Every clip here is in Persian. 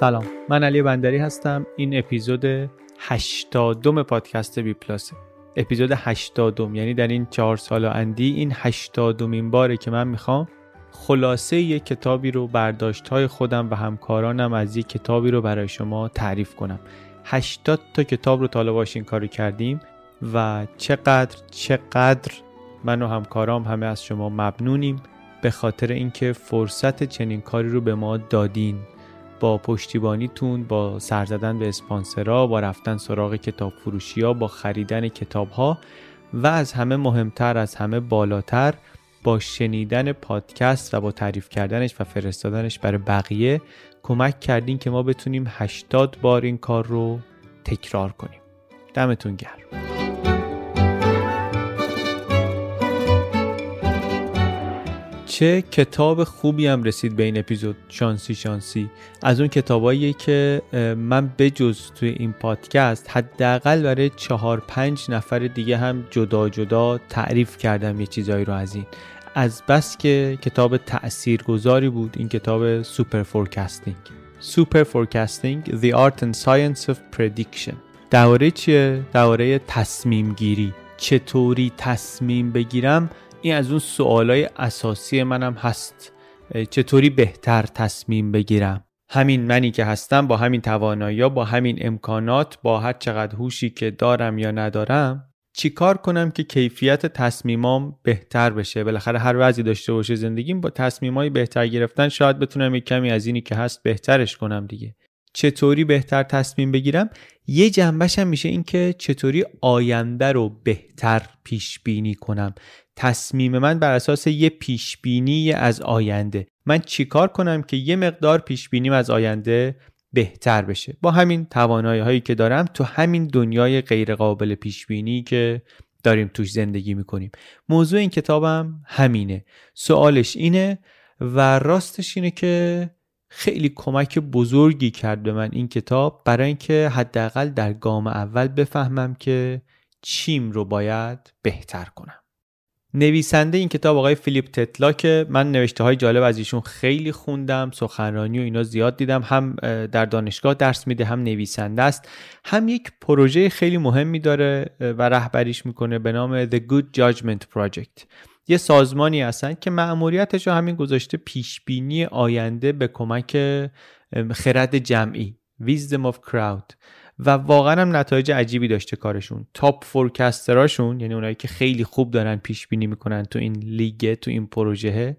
سلام من علی بندری هستم. این اپیزود 80 پادکست بی پلاسه اپیزود 80 یعنی در این چهار سال اندی این 80 مین باره که من می‌خوام خلاصه یک کتابی رو برداشت های خودم و همکارانم از یک کتابی رو برای شما تعریف کنم. 80 تا کتاب رو طالب این کارو کردیم و چقدر چقدر من و همکارام همه از شما ممنونیم. به خاطر اینکه فرصت چنین کاری رو به ما دادین. با پشتیبانیتون با سر زدن به اسپانسرها با رفتن سراغ کتاب فروشی ها با خریدن کتاب ها و از همه مهمتر از همه بالاتر با شنیدن پادکست و با تعریف کردنش و فرستادنش برای بقیه کمک کردین که ما بتونیم 80 بار این کار رو تکرار کنیم. دمتون گرم. چه کتاب خوبی هم رسید به این اپیزود شانسی شانسی. از اون کتابایی که من بجز توی این پادکست حداقل برای چهار پنج نفر دیگه هم جدا جدا تعریف کردم یه چیزایی رو از این. از بس که کتاب تأثیرگذاری بود این کتاب Superforecasting Superforecasting The Art and Science of Prediction. درباره چیه؟ درباره تصمیم گیری. چطوری تصمیم بگیرم؟ این از اون سوالای اساسی منم هست. چطوری بهتر تصمیم بگیرم؟ همین منی که هستم با همین توانایی با همین امکانات با هر چقدر هوشی که دارم یا ندارم چیکار کنم که کیفیت تصمیمام بهتر بشه؟ بالاخره هر وضعی داشته باشه زندگیم با تصمیمای بهتر گرفتن شاید بتونم یک کمی از اینی که هست بهترش کنم دیگه. چطوری بهتر تصمیم بگیرم؟ یه جنبش هم میشه اینکه چطوری آینده رو بهتر پیش بینی کنم. تصمیم من بر اساس یه پیش بینی از آینده. من چیکار کنم که یه مقدار پیش بینیم از آینده بهتر بشه؟ با همین توانایی هایی که دارم تو همین دنیای غیر قابل پیش بینی که داریم توش زندگی می‌کنیم. موضوع این کتابم همینه. سوالش اینه و راستش اینه که خیلی کمک بزرگی کرد به من این کتاب برای اینکه حداقل در گام اول بفهمم که چیم رو باید بهتر کنم. نویسنده این کتاب آقای فیلیپ تتلا که من نوشته های جالب از ایشون خیلی خوندم سخنرانی و اینا زیاد دیدم هم در دانشگاه درس میده هم نویسنده است. هم یک پروژه خیلی مهمی داره و رهبریش می‌کنه به نام The Good Judgment Project. یه سازمانی هستن که مأموریتش رو همین گذاشته پیشبینی آینده به کمک خرد جمعی Wisdom of Crowd. و واقعا هم نتایج عجیبی داشته کارشون. تاپ فورکستراشون یعنی اونایی که خیلی خوب دارن پیش بینی می‌کنن تو این لیگ تو این پروژه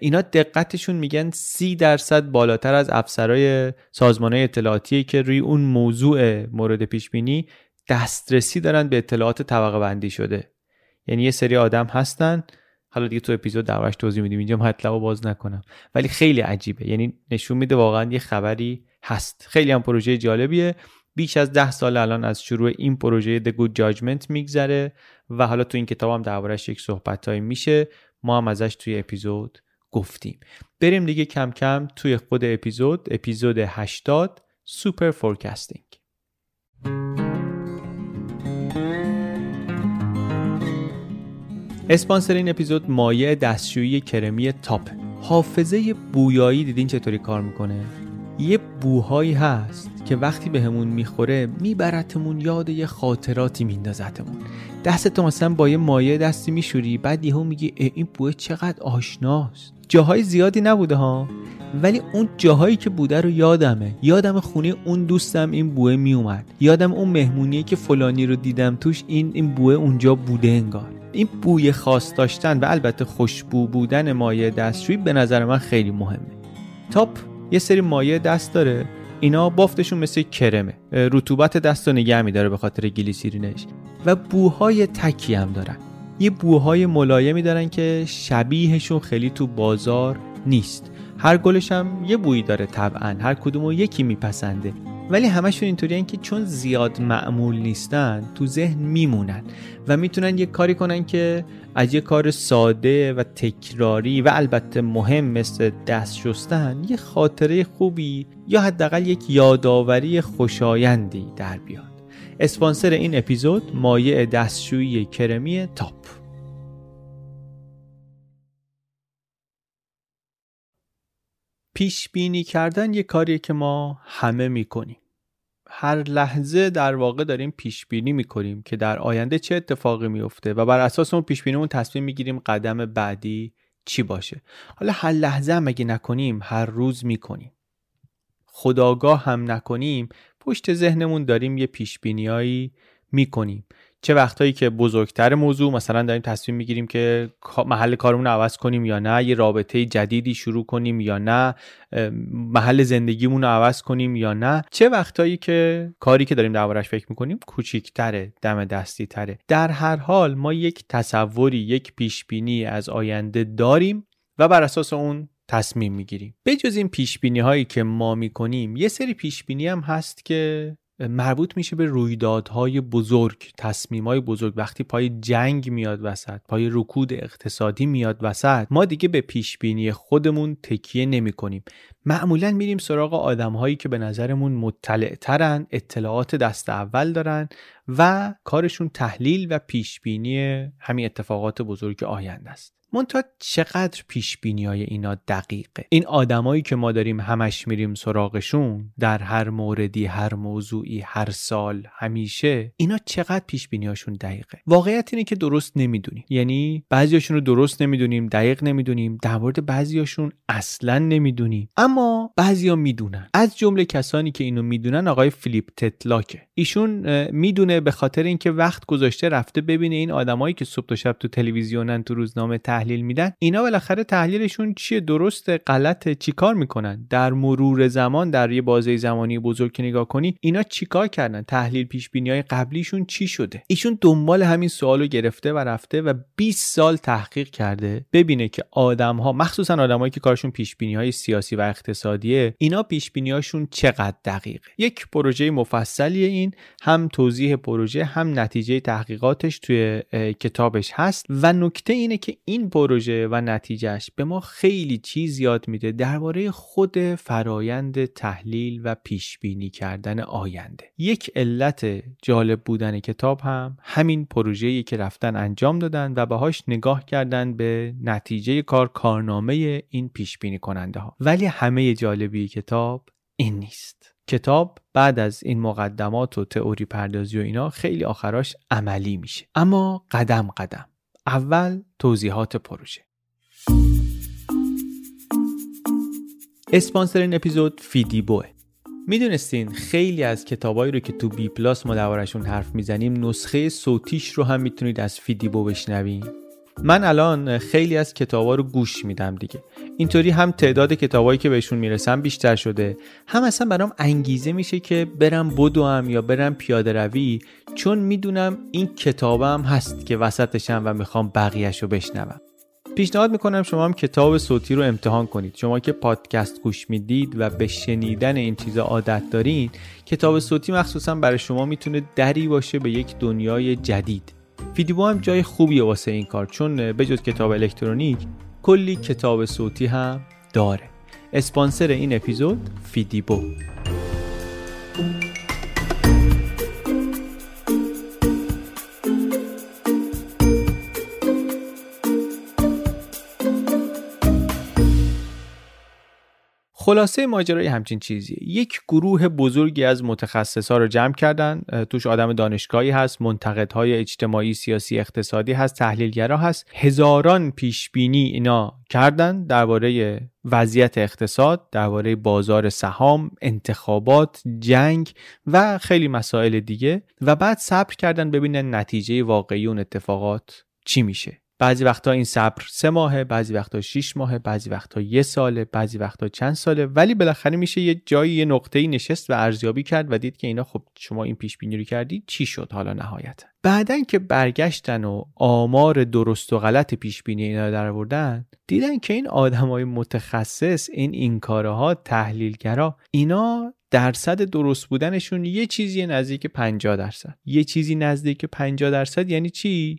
اینا دقتشون میگن سی درصد بالاتر از افسرای سازمان اطلاعاتی که روی اون موضوع مورد پیش بینی دسترسی دارن به اطلاعات طبقه بندی شده. یعنی یه سری آدم هستن. حالا دیگه تو اپیزود دربارش توضیح میدیم اینجا مطلب باز نکنم. ولی خیلی عجیبه. یعنی نشون میده واقعا یه خبری هست. خیلی هم پروژه جالبیه. بیش از ده سال الان از شروع این پروژه The Good Judgment میگذره و حالا تو این کتاب هم دربارش یک صحبت میشه. ما هم ازش توی اپیزود گفتیم. بریم دیگه کم کم توی خود اپیزود اپیزود 80 Superforecasting اسپانسر این اپیزود مایع دستشویی کرمی تاپ. حافظه بویایی دیدین چطوری کار می‌کنه؟ یه بوهایی هست. که وقتی بهمون به می‌خوره میبرتمون یاد یه خاطراتی میندازتمون. دست تو مثلا با یه مایع دستی میشوری بعد یهو میگی این بوه چقدر آشناست. جاهای زیادی نبوده ها. ولی اون جاهایی که بوده رو یادمه. یادم خونه اون دوستم این بوه میومد یادم اون مهمونی که فلانی رو دیدم توش این این بوه اونجا بوده انگار. این بوی خاص داشتن و البته خوشبو بودن مایع دستشویی به نظر من خیلی مهمه. تاپ یه سری مایع دست داره. اینا بافتشون مثل کرمه. رطوبت دست رو نگه میداره به خاطر گلیسیرینش. و بوهای تکی هم دارن. یه بوهای ملایمی دارن که شبیهشون خیلی تو بازار نیست. هر گلش هم یه بویی داره طبعا. هر کدومو یکی میپسنده. ولی همشون اینطوری که چون زیاد معمول نیستن تو ذهن میمونن و می‌تونن یه کاری کنن که از یه کار ساده و تکراری و البته مهم مثل دست شستن یه خاطره خوبی یا حداقل یک یادآوری خوشایندی در بیاد. اسپانسر این اپیزود مایع دستشویی کرمی تاپ. پیش بینی کردن یه کاریه که ما همه می‌کنیم. هر لحظه در واقع داریم پیش بینی می‌کنیم که در آینده چه اتفاقی میفته و بر اساس اون پیش بینیمون تصمیم می‌گیریم قدم بعدی چی باشه. حالا هر لحظه هم اگه نکنیم هر روز می‌کنیم. خداگاه هم نکنیم پشت ذهنمون داریم یه پیش بینیایی می‌کنیم. چه وقتایی که بزرگتر موضوع مثلا داریم تصمیم می‌گیریم که محل کارمون رو عوض کنیم یا نه یه رابطه جدیدی شروع کنیم یا نه محل زندگیمون رو عوض کنیم یا نه. چه وقتایی که کاری که داریم دربارش فکر می‌کنیم کوچیکتره دم دستی تره در هر حال ما یک تصوری یک پیش بینی از آینده داریم و بر اساس اون تصمیم می‌گیریم. بجز این پیش هایی که ما می‌کنیم یه سری پیش بینی هم هست که مربوط میشه به رویدادهای بزرگ تصمیمهای بزرگ. وقتی پای جنگ میاد وسط پای رکود اقتصادی میاد وسط ما دیگه به پیش بینی خودمون تکیه نمی کنیم معمولا میریم سراغ آدمهایی که به نظرمون مطلع ترن اطلاعات دست اول دارن و کارشون تحلیل و پیش بینی همین اتفاقات بزرگ آینده است. منتها چقدر پیش بینی های اینا دقیقه؟ این آدمایی که ما داریم همش میریم سراغشون در هر موردی هر موضوعی هر سال همیشه اینا چقدر پیش بینی هاشون دقیقه؟ واقعیت اینه که درست نمی‌دونیم. یعنی بعضیاشون رو درست نمی‌دونیم دقیق نمی‌دونیم در مورد بعضیاشون اصلا نمی‌دونیم. اما بعضیا می‌دونن. از جمله کسانی که اینو می‌دونن آقای فیلیپ تتلاکه. ایشون می‌دونه به خاطر اینکه وقت گذاشته رفته ببینه این آدمایی که صبح تا شب تو تلویزیونن تو روزنامه تحلیل میدن اینا بالاخره تحلیلشون چیه؟ درست غلط چیکار می‌کنن؟ در مرور زمان در یه بازه زمانی بزرگ که نگاه کنی اینا چیکار کردن؟ تحلیل پیش بینی های قبلیشون چی شده؟ ایشون دنبال همین سوالو گرفته و رفته و 20 سال تحقیق کرده ببینه که آدم ها مخصوصا آدمایی که کارشون پیش بینی های سیاسی و اقتصادیه اینا پیش بینی هاشون چقدر دقیقه یک پروژه مفصلی این هم توضیح پروژه هم نتیجه تحقیقاتش توی کتابش هست و نکته اینه که این پروژه و نتیجهش به ما خیلی چیز یاد میده درباره خود فرایند تحلیل و پیش بینی کردن آینده. یک علت جالب بودن کتاب هم همین پروژه‌ای که رفتن انجام دادن و باهاش نگاه کردن به نتیجه کار کارنامه این پیش بینی کننده ها ولی همه جالبی کتاب این نیست. کتاب بعد از این مقدمات و تئوری پردازی و اینا خیلی آخراش عملی میشه. اما قدم قدم. اول توضیحات پروژه. اسپانسر این اپیزود فیدیبوه می‌دونستین خیلی از کتابایی رو که تو بی پلاس ما دربارشون حرف می‌زنیم نسخه صوتیش رو هم می‌تونید از فیدیبو بشنوین؟ من الان خیلی از کتابا رو گوش میدم دیگه. اینطوری هم تعداد کتابایی که بهشون می‌رسم بیشتر شده. هم اصلا برام انگیزه میشه که برم بدوم یا برم پیاده روی چون می‌دونم این کتابم هست که وسطشم و می‌خوام بقیهش رو بشنوم. پیشنهاد می‌کنم شما هم کتاب صوتی رو امتحان کنید. شما که پادکست گوش می‌دید و به شنیدن این چیزا عادت دارین کتاب صوتی مخصوصا برای شما می‌تونه دری باشه به یک دنیای جدید. فیدیبو هم جای خوبیه واسه این کار چون به جز کتاب الکترونیک کلی کتاب صوتی هم داره. اسپانسر این اپیزود فیدیبو. خلاصه ماجرای همچین چیزیه. یک گروه بزرگی از متخصص ها رو جمع کردن. توش آدم دانشگاهی هست منتقدهای اجتماعی سیاسی اقتصادی هست تحلیلگرا هست. هزاران پیش بینی اینا کردن درباره وضعیت اقتصاد درباره بازار سهام انتخابات جنگ و خیلی مسائل دیگه. و بعد صبر کردن ببینن نتیجه واقعی اون اتفاقات چی میشه. بعضی وقتا این صبر سه ماهه بعضی وقتا 6 ماهه بعضی وقتا یه ساله بعضی وقتا چند ساله. ولی بالاخره میشه یه جایی یه نقطه‌ای نشست و ارزیابی کرد و دید که اینا خب شما این پیش بینی رو کردید چی شد حالا نهایتا؟ بعدن که برگشتن و آمار درست و غلط پیش بینی اینا رو درآوردن دیدن که این آدمای متخصص این این ها تحلیلگرا اینا درصد درست بودنشون یه چیزی نزدیک 50 درصد. یه چیزی نزدیک 50 درصد یعنی چی؟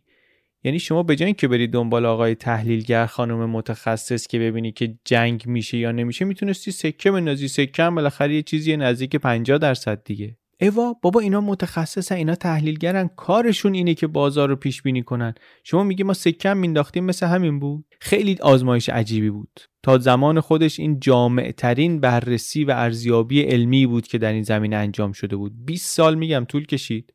یعنی شما به جای که برید دنبال آقای تحلیلگر خانم متخصص که ببینی که جنگ میشه یا نمیشه می‌تونستی سکه بندازی. سکه هم بالاخره یه چیزی نزدیک 50 درصد دیگه. اوا بابا اینا متخصصن اینا تحلیلگرن. کارشون اینه که بازار رو پیش بینی کنن. شما میگی ما سکم مینداختیم مثل همین بود؟ خیلی آزمایش عجیبی بود. تا زمان خودش این جامع ترین بررسی و ارزیابی علمی بود که در این زمینه انجام شده بود. 20 سال میگم طول کشید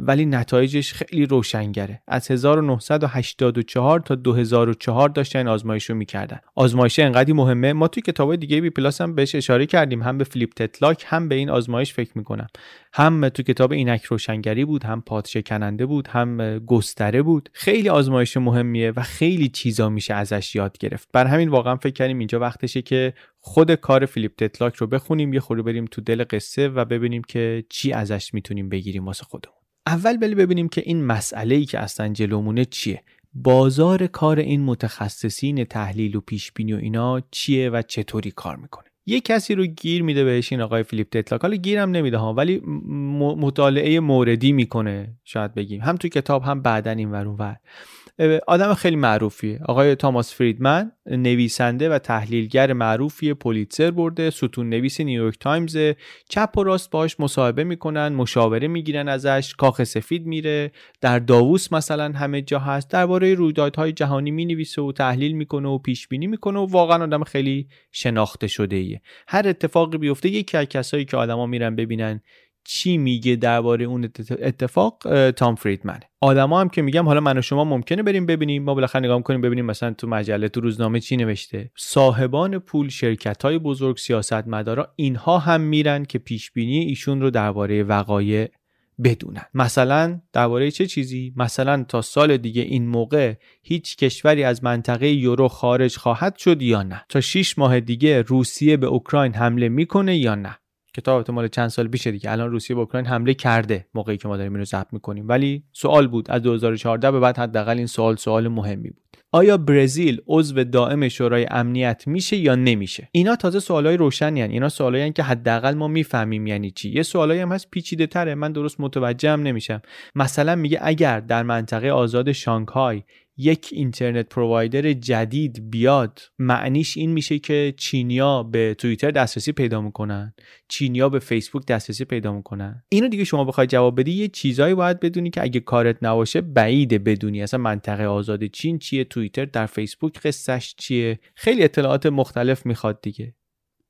ولی نتایجش خیلی روشنگره. از 1984 تا 2004 داشتن آزمایش رو می‌کردن. آزمایش انقدی مهمه. ما توی کتاب دیگه بی پلاس هم بهش اشاره کردیم. هم به فیلیپ تتلاک هم به این آزمایش فکر می‌کنم. هم تو کتاب اینک روشنگری بود هم پادشکننده بود هم گستره بود. خیلی آزمایش مهمیه و خیلی چیزا میشه ازش یاد گرفت. بر همین واقعا فکر کردیم. اینجا وقتشه که خود کار فیلیپ تتلاک رو بخونیم یه خورده بریم تو دل قصه و ببینیم که چی ازش می‌تونیم بگیریم واسه خودمون. اول ولی ببینیم که این مسئله ای که اصلا جلومونه چیه؟ بازار کار این متخصصین تحلیل و پیش بینی و اینا چیه و چطوری کار می‌کنه؟ یه کسی رو گیر میده بهش این آقای فیلیپ تتلاک حالا گیرم نمیده ها ولی مطالعه موردی می‌کنه شاید بگیم. هم تو کتاب هم بعدا این ور. آدم خیلی معروفیه. آقای تاماس فریدمن نویسنده و تحلیلگر معروفی پولیتزر برده ستون نویس نیویورک تایمز. چپ و راست باش مصاحبه می‌کنن مشاوره می‌گیرن ازش کاخ سفید میره. در داووس مثلا همه جا هست. درباره رویدادهای جهانی می‌نویسه و تحلیل می‌کنه و پیش بینی می‌کنه و واقعا آدم خیلی شناخته شده ایه هر اتفاقی بیفته یکی از کسایی که آدما میرن ببینن چی میگه درباره اون اتفاق تام فریدمن. آدما هم که میگم حالا من و شما ممکنه بریم ببینیم ما بالاخره نگاه کنیم ببینیم مثلا تو مجله تو روزنامه چی نوشته. صاحبان پول شرکت های بزرگ سیاستمدارا اینها هم میرن که پیش بینی ایشون رو درباره وقایع بدونن. مثلا درباره چه چیزی؟ مثلا تا سال دیگه این موقع هیچ کشوری از منطقه یورو خارج خواهد شد یا نه؟ تا 6 ماه دیگه روسیه به اوکراین حمله می‌کنه یا نه؟ کتاب مال چند سال پیشه دیگه. الان روسیه به اوکراین حمله کرده موقعی که ما داریم اینو ضبط می‌کنیم. ولی سوال بود از 2014 به بعد حداقل این سوال سوال مهمی بود. آیا برزیل عضو دائم شورای امنیت میشه یا نمیشه؟ اینا تازه سوالای روشنی هن. اینا سوالایی که حداقل ما می‌فهمیم یعنی چی. یه سوالایی هم هست پیچیده تره. من درست متوجهم نمیشم. مثلا میگه اگر در منطقه آزاد شانگهای یک اینترنت پرووایدر جدید بیاد معنیش این میشه که چینیا به توییتر دسترسی پیدا می‌کنن چینیا به فیسبوک دسترسی پیدا می‌کنن. اینو دیگه شما بخوای جواب بدی یه چیزایی باید بدونی که اگه کارت نباشه بعیده بدونی. اصلا منطقه آزاد چین چیه توییتر در فیسبوک قصهش چیه؟ خیلی اطلاعات مختلف می‌خواد دیگه.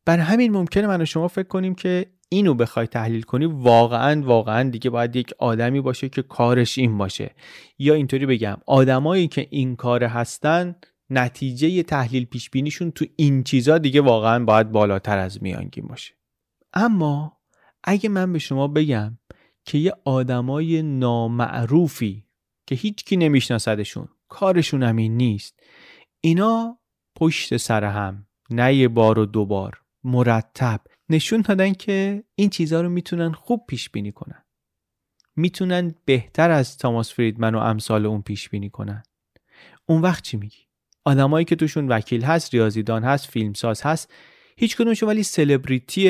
بر همین ممکنه من و شما فکر کنیم که اینو بخوای تحلیل کنی واقعا واقعا دیگه باید یک آدمی باشه که کارش این باشه. یا اینطوری بگم آدمایی که این کار هستن نتیجه تحلیل پیش بینیشون تو این چیزا دیگه واقعا باید بالاتر از میانگین باشه. اما اگه من به شما بگم که یه آدمای نامعروفی که هیچکی نمیشناسدشون کارشون همین نیست اینا پشت سر هم نه یه بار و دو بار مرتب نشون دادن که این چیزها رو می‌تونن خوب پیش بینی کنن. می‌تونن بهتر از تاماس فریدمن و امثال اون پیش بینی کنن. اون وقت چی میگی؟ آدمایی که توشون وکیل هست ریاضیدان هست فیلمساز هست هیچ کدومشون ولی سلبریتی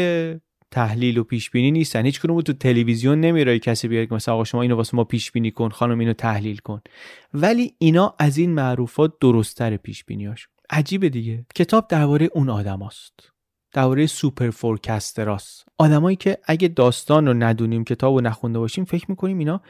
تحلیل و پیش بینی نیستن. هیچ کدوم تو تلویزیون نمیره کسی بیاد که مثلا آقا شما اینو واسه ما پیش بینی کن خانم اینو تحلیل کن. ولی اینا از این معروفات درستتر پیش بینیاش عجیبه دیگه. کتاب درباره اون آدماست. درباره superforecaster هاست آدمایی که اگه داستان رو ندونیم کتاب رو نخونده باشیم فکر می‌کنیم اینا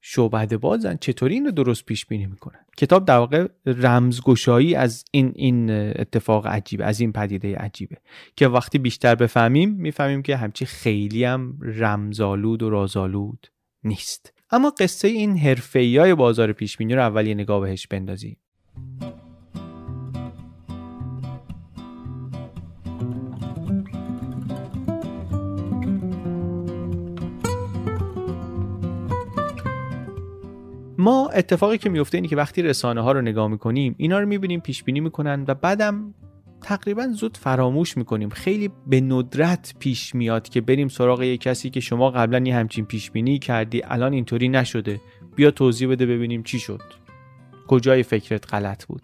شعبده بازن. چطوری این رو درست پیش بینی می‌کنن؟ کتاب در واقع رمزگشایی از این این اتفاق عجیبه از این پدیده عجیبه. که وقتی بیشتر بفهمیم می‌فهمیم که همچی خیلی هم رمزالود و رازالود نیست. اما قصه این حرفه‌ای های بازار پیش بینی رو اول یه نگاه بهش بندازیم. ما اتفاقی که میفته اینه که وقتی رسانه ها رو نگاه می‌کنیم اینا رو می‌بینیم پیش بینی می‌کنن و بعدم تقریبا زود فراموش می‌کنیم. خیلی به ندرت پیش میاد که بریم سراغ یه کسی که شما قبلا یه همچین پیش بینی کردی الان اینطوری نشده. بیا توضیح بده ببینیم چی شد. کجای فکرت غلط بود.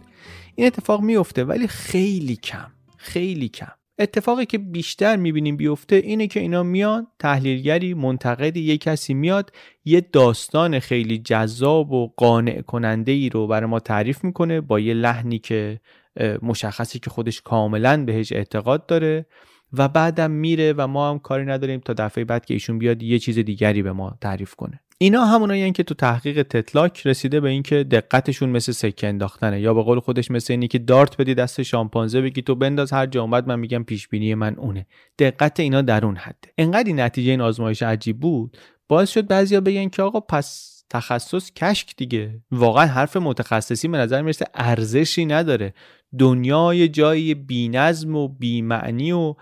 این اتفاق میفته ولی خیلی کم. خیلی کم. اتفاقی که بیشتر می‌بینیم بیفته اینه که اینا میان تحلیلگری منتقدی یه کسی میاد یه داستان خیلی جذاب و قانع کننده ای رو برای ما تعریف می‌کنه با یه لحنی که مشخصی که خودش کاملا بهش اعتقاد داره و بعدم میره و ما هم کاری نداریم تا دفعه بعد که ایشون بیاد یه چیز دیگری به ما تعریف کنه. اینا همونایی که تو تحقیق تتلاک رسیده به اینکه دقتشون مثل سکه انداختنه. یا به قول خودش مثل اینی که دارت بدی دست شامپانزه بگی تو بنداز هر جا اومد من میگم پیش بینی من اونه. دقت اینا در اون حده انقدر این نتیجه این آزمایش عجیب بود باعث شد بعضیا بگن که آقا پس تخصص کشک دیگه. واقعا حرف متخصصی به نظر می‌رسه ارزشی نداره. دنیای جایی بینظم و بیمعنی و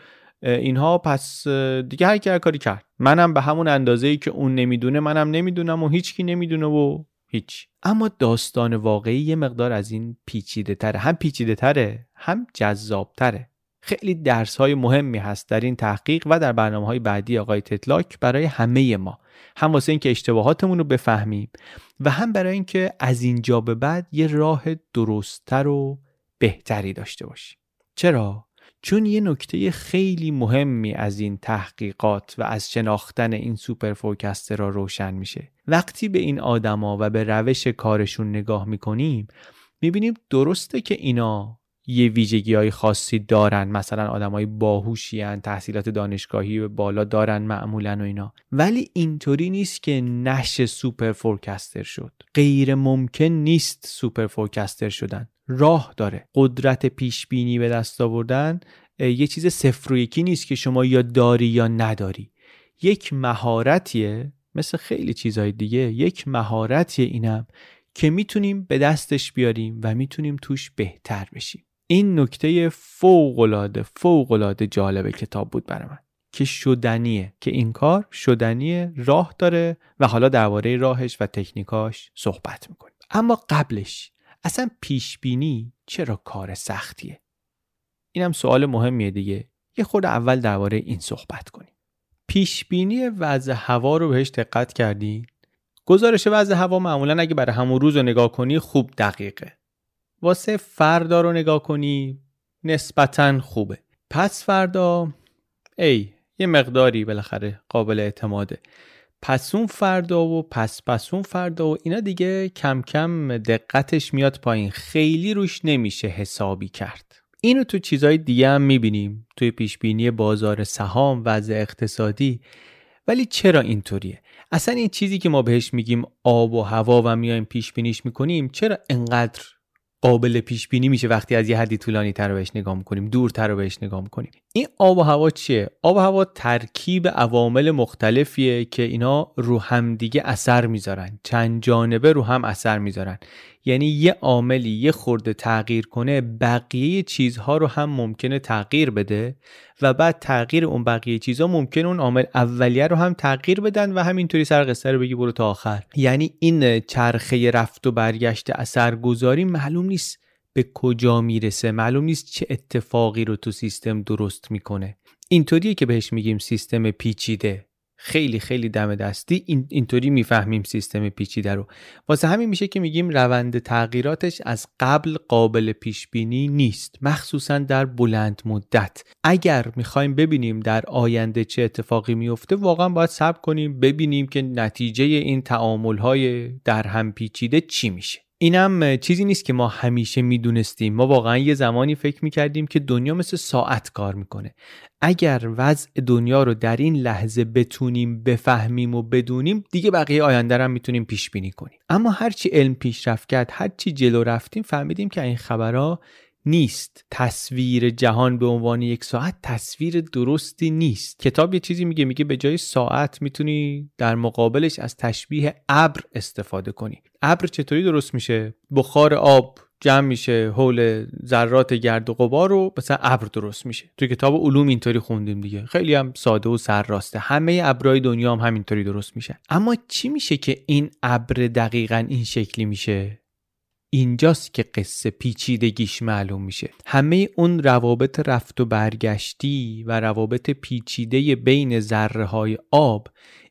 اینها پس دیگه هر کی کاری کرد. منم به همون اندازه ای که اون نمی‌دونه منم نمی‌دونم و هیچکی نمی‌دونه و هیچ. اما داستان واقعی یه مقدار از این پیچیده تره هم پیچیده تره هم جذاب تره خیلی درس های مهمی هست در این تحقیق و در برنامه های بعدی آقای تتلاک برای همه ما. هم واسه اینکه اشتباهاتمون رو بفهمیم و هم برای اینکه از اینجا به بعد یه راه درستتر و بهتری داشته باشیم. چرا؟ چون یه نکته خیلی مهمی از این تحقیقات و از شناختن این سوپر را روشن میشه. وقتی به این آدما و به روش کارشون نگاه می‌کنیم می‌بینیم درسته که اینا یه ویژگی های خاصی دارن. مثلا آدمای باهوشی تحصیلات دانشگاهی و بالا دارن معمولا و اینا. ولی اینطوری نیست که نشه superforecaster شد. غیر ممکن نیست superforecaster شدن. راه داره. قدرت پیش بینی به دست آوردن یه چیز صفر و یکی نیست که شما یا داری یا نداری. یک مهارتیه مثل خیلی چیزهای دیگه یک مهارتیه اینم که می‌تونیم به دستش بیاریم و می‌تونیم توش بهتر بشیم. این نکته فوق العاده جالب کتاب بود برای من. که شدنیه که این کار شدنیه راه داره و حالا درباره راهش و تکنیکاش صحبت می‌کنیم. اما قبلش اصلا پیش بینی چرا کار سختیه؟ اینم سوال مهمیه دیگه. یه خود اول درباره این صحبت کنیم. پیش بینی وضع هوا رو بهش دقت کردی گزارش وضع هوا معمولا اگه برای همون روز رو نگاه کنی خوب دقیقه. واسه فردا رو نگاه کنی نسبتا خوبه. پس فردا ای یه مقداری بالاخره قابل اعتماده. پس اون فردا و پس پس اون فردا و اینا دیگه کم کم دقتش میاد پایین. خیلی روش نمیشه حسابی کرد. اینو تو چیزهای دیگه هم می‌بینیم. توی پیشبینی بازار سهام وضع اقتصادی. ولی چرا اینطوریه؟ اصلا این چیزی که ما بهش میگیم آب و هوا و میایم پیش بینیش می‌کنیم چرا انقدر قابل پیش بینی میشه وقتی از یه حدی طولانی تر رو بهش نگاه می‌کنیم دورتر رو بهش نگاه می‌کنیم. این آب و هوا چیه؟ آب و هوا ترکیب عوامل مختلفیه که اینا رو هم دیگه اثر می‌ذارن. چند جانبه رو هم اثر می‌ذارن. یعنی یه عاملی یه خورده تغییر کنه بقیه چیزها رو هم ممکنه تغییر بده و بعد تغییر اون بقیه چیزها ممکنه اون عامل اولیه رو هم تغییر بدن و همینطوری سر قصه رو بگی برو تا آخر. یعنی این چرخه رفت و برگشت اثرگذاری معلوم نیست به کجا می‌رسه معلوم نیست چه اتفاقی رو تو سیستم درست می‌کنه. اینطوریه که بهش میگیم سیستم پیچیده. خیلی خیلی دم دستی این اینطوری می‌فهمیم سیستم پیچیده رو. واسه همین میشه که میگیم روند تغییراتش از قبل قابل پیش بینی نیست مخصوصا در بلند مدت. اگر می‌خوایم ببینیم در آینده چه اتفاقی میفته واقعا باید صبر کنیم ببینیم که نتیجه این تعامل های در هم پیچیده چی میشه. اینم چیزی نیست که ما همیشه می‌دونستیم. ما واقعا یه زمانی فکر می‌کردیم که دنیا مثل ساعت کار می‌کنه. اگر وضع دنیا رو در این لحظه بتونیم بفهمیم و بدونیم دیگه بقیه آینده رو می‌تونیم پیش بینی کنیم. اما هرچی علم پیشرفت کرد هرچی جلو رفتیم فهمیدیم که این خبرها نیست. تصویر جهان به عنوان یک ساعت تصویر درستی نیست. کتاب یه چیزی میگه میگه به جای ساعت می‌تونی در مقابلش از تشبیه ابر استفاده کنی. ابر چطوری درست میشه؟ بخار آب جمع میشه حول ذرات گرد و غبار رو مثلا ابر درست میشه. تو کتاب علوم اینطوری خوندیم دیگه. خیلی هم ساده و سرراسته همه ابرای دنیا هم همینطوری درست میشه اما چی میشه که این ابر دقیقا این شکلی میشه؟ اینجاست که قصه پیچیدگیش معلوم میشه. همه اون روابط رفت و برگشتی و روابط پیچیده بین ذره های آب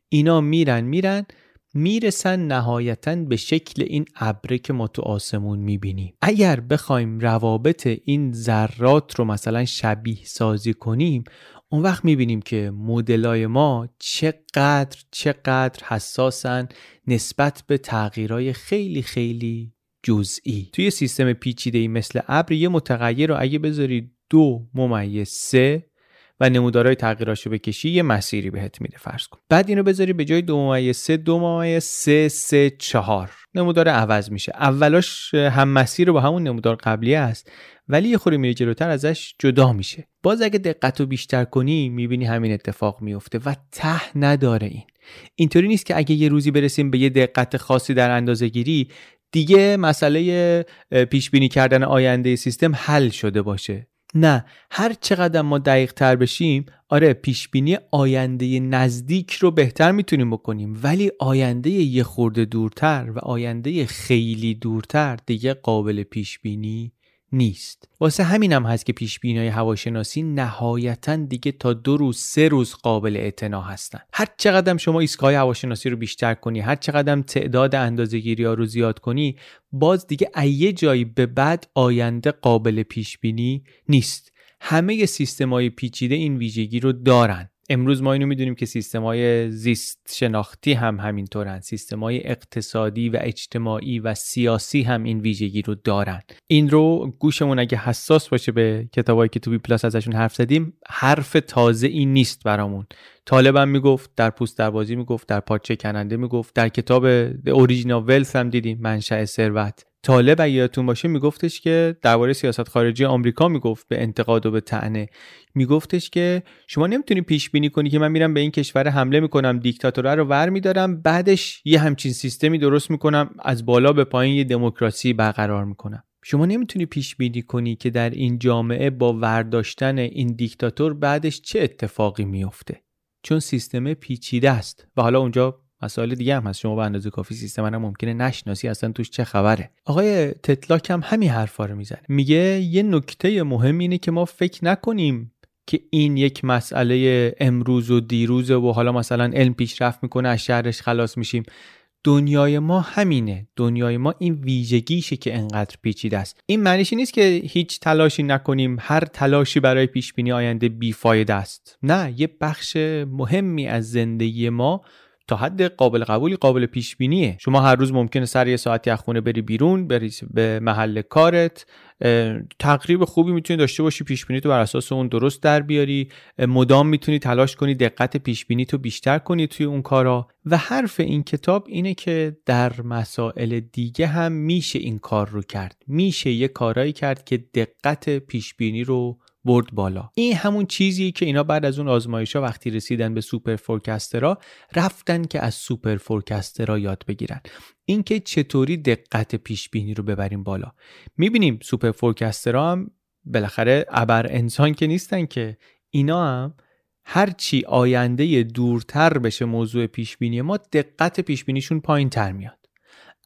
اینا میرن میرن می‌رسن نهایتا به شکل این ابره که ما تو آسمون می‌بینیم. اگر بخوایم روابط این ذرات رو مثلا شبیه سازی کنیم اون وقت می‌بینیم که مدلای ما چقدر چقدر حساسن نسبت به تغییرهای خیلی خیلی جزئی. توی سیستم پیچیده ای مثل ابر یه متغیر رو اگه بذاری دو ممیز سه و نمودارهای تغییراشو بکشی یه مسیری بهت میده فرض کن. بعد اینو بذاری به جای دو ممیز سه دو ممیز سه سه چهار. نمودار عوض میشه. اولاش هم مسیر با همون نمودار قبلی است ولی یه خوری میره جلوتر ازش جدا میشه. باز اگه دقت رو بیشتر کنی می‌بینی همین اتفاق میفته و ته نداره این. اینطوری نیست که اگه یه روزی برسیم به یه دقت خاصی در اندازه گیری دیگه مسئله پیش بینی کردن آینده سیستم حل شده باشه. نه هر چقدر ما دقیق تر بشیم آره پیش بینی آینده نزدیک رو بهتر می‌تونیم بکنیم ولی آینده یه خورده دورتر و آینده خیلی دورتر دیگه قابل پیش بینی نیست. واسه همینم هست که پیش بینی هواشناسی نهایتا دیگه تا دو روز سه روز قابل اعتنا هستن. هر چقدر شما ایستگاه هواشناسی رو بیشتر کنی هر چقدر تعداد اندازه‌گیری ها رو زیاد کنی باز دیگه ایه جایی به بعد آینده قابل پیش بینی نیست. همه سیستم های پیچیده این ویژگی رو دارن. امروز ما اینو می‌دونیم که سیستم های زیست شناختی هم همینطورن. سیستم های اقتصادی و اجتماعی و سیاسی هم این ویژگی رو دارن. این رو گوشمون اگه حساس باشه به کتابایی که تو بی پلاس ازشون حرف زدیم حرف تازه این نیست برامون. طالب هم می‌گفت در پوست دروازی می‌گفت در پارچه کننده می‌گفت در کتاب The Original Wealth هم دیدیم منشأ ثروت. طالب یادتون باشه میگفتش که درباره سیاست خارجی آمریکا می‌گفت به انتقاد و به طعنه. میگفتش که شما نمی‌تونی پیش بینی کنی که من میرم به این کشور حمله می‌کنم دیکتاتوره رو ور میدارم بعدش یه همچین سیستمی درست می‌کنم از بالا به پایین یه دموکراسی برقرار می‌کنم. شما نمی‌تونی پیش بینی کنی که در این جامعه با ورداشتن این دیکتاتور بعدش چه اتفاقی میفته؟ چون سیستم پیچیده است. و حالا اونجا مسائل دیگه هم هست. شما به اندازه کافی سیستم هم ممکنه نشناسی اصلا توش چه خبره. آقای تتلاک هم همین حرفا رو می‌زنه. میگه یه نکته مهم اینه که ما فکر نکنیم که این یک مسئله امروز و دیروز و حالا مثلا علم پیشرفت می‌کنه از شهرش خلاص میشیم. دنیای ما همینه. دنیای ما این ویژگیشه که انقدر پیچیده است. این معنیش نیست که هیچ تلاشی نکنیم. هر تلاشی برای پیش بینی آینده بیفایده است. نه یه بخش مهمی از زندگی ما تا حد قابل قبولی قابل پیش بینیه شما هر روز ممکنه سر یه ساعتی از خونه بری بیرون بری به محل کارت تقریب خوبی می‌تونی داشته باشی پیش بینی تو بر اساس اون درست در بیاری مدام می‌تونی تلاش کنی دقت پیش بینی تو بیشتر کنی توی اون کارا. و حرف این کتاب اینه که در مسائل دیگه هم میشه این کار رو کرد. میشه یه کارایی کرد که دقت پیش بینی رو برد بالا. این همون چیزیه که اینا بعد از اون آزمایش ها وقتی رسیدن به superforecaster ها رفتن که از superforecaster ها یاد بگیرن. اینکه چطوری دقت پیش بینی رو ببریم بالا. می‌بینیم سوپر فورکسترها هم بالاخره ابر انسان که نیستن که. اینا هم هرچی آینده دورتر بشه موضوع پیش بینی ما دقت پیش بینیشون پایین تر میاد.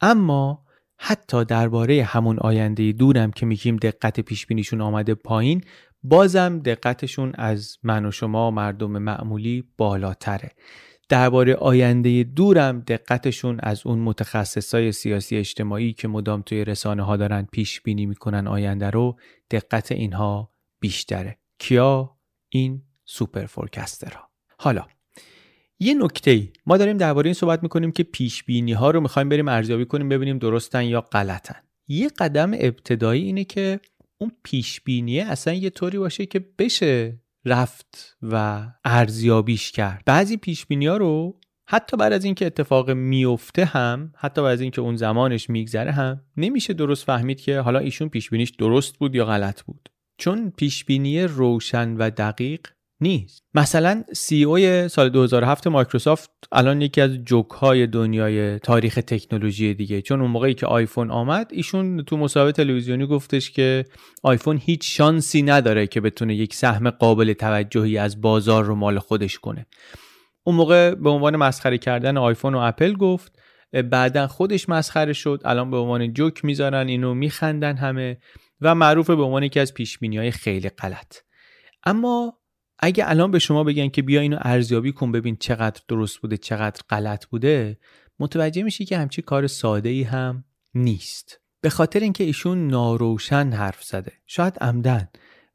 اما حتی درباره همون آینده دورم که میگیم دقت پیش بینیشون آمده پایین بازم دقتشون از من و شما مردم معمولی بالاتره. درباره آینده دورم دقتشون از اون متخصصای سیاسی اجتماعی که مدام توی رسانه ها دارن پیش بینی می‌کنن آینده رو دقت اینها بیشتره. کیا این سوپر فورکسترها حالا یه نکته ای. ما داریم درباره این صحبت می‌کنیم که پیش بینی ها رو می‌خوایم بریم ارزیابی کنیم ببینیم درستن یا غلطن. یه قدم ابتدایی اینه که اون پیش بینیه اصلا یه طوری باشه که بشه رفت و ارزیابیش کرد. بعضی پیش ها رو حتی بعد از اینکه اتفاق میفته هم حتی بعد از اینکه اون زمانش میگذره هم نمیشه درست فهمید که حالا ایشون پیش بینیش درست بود یا غلط بود. چون پیش بینی روشن و دقیق نیست. مثلا سی او سال 2007 مایکروسافت الان یکی از جوک های دنیای تاریخ تکنولوژی دیگه. چون اون موقعی که آیفون آمد ایشون تو مصاحبه تلویزیونی گفتش که آیفون هیچ شانسی نداره که بتونه یک سهم قابل توجهی از بازار رو مال خودش کنه. اون موقع به عنوان مسخره کردن آیفون و اپل گفت بعدا خودش مسخره شد. الان به عنوان جوک می‌ذارن اینو میخندن همه و معروف به عنوان یکی از پیش های خیلی غلط. اما اگه الان به شما بگن که بیا اینو ارزیابی کن ببین چقدر درست بوده چقدر غلط بوده متوجه میشی که همچی کار ساده ای هم نیست. به خاطر اینکه ایشون ناروشن حرف زده. شاید عمدن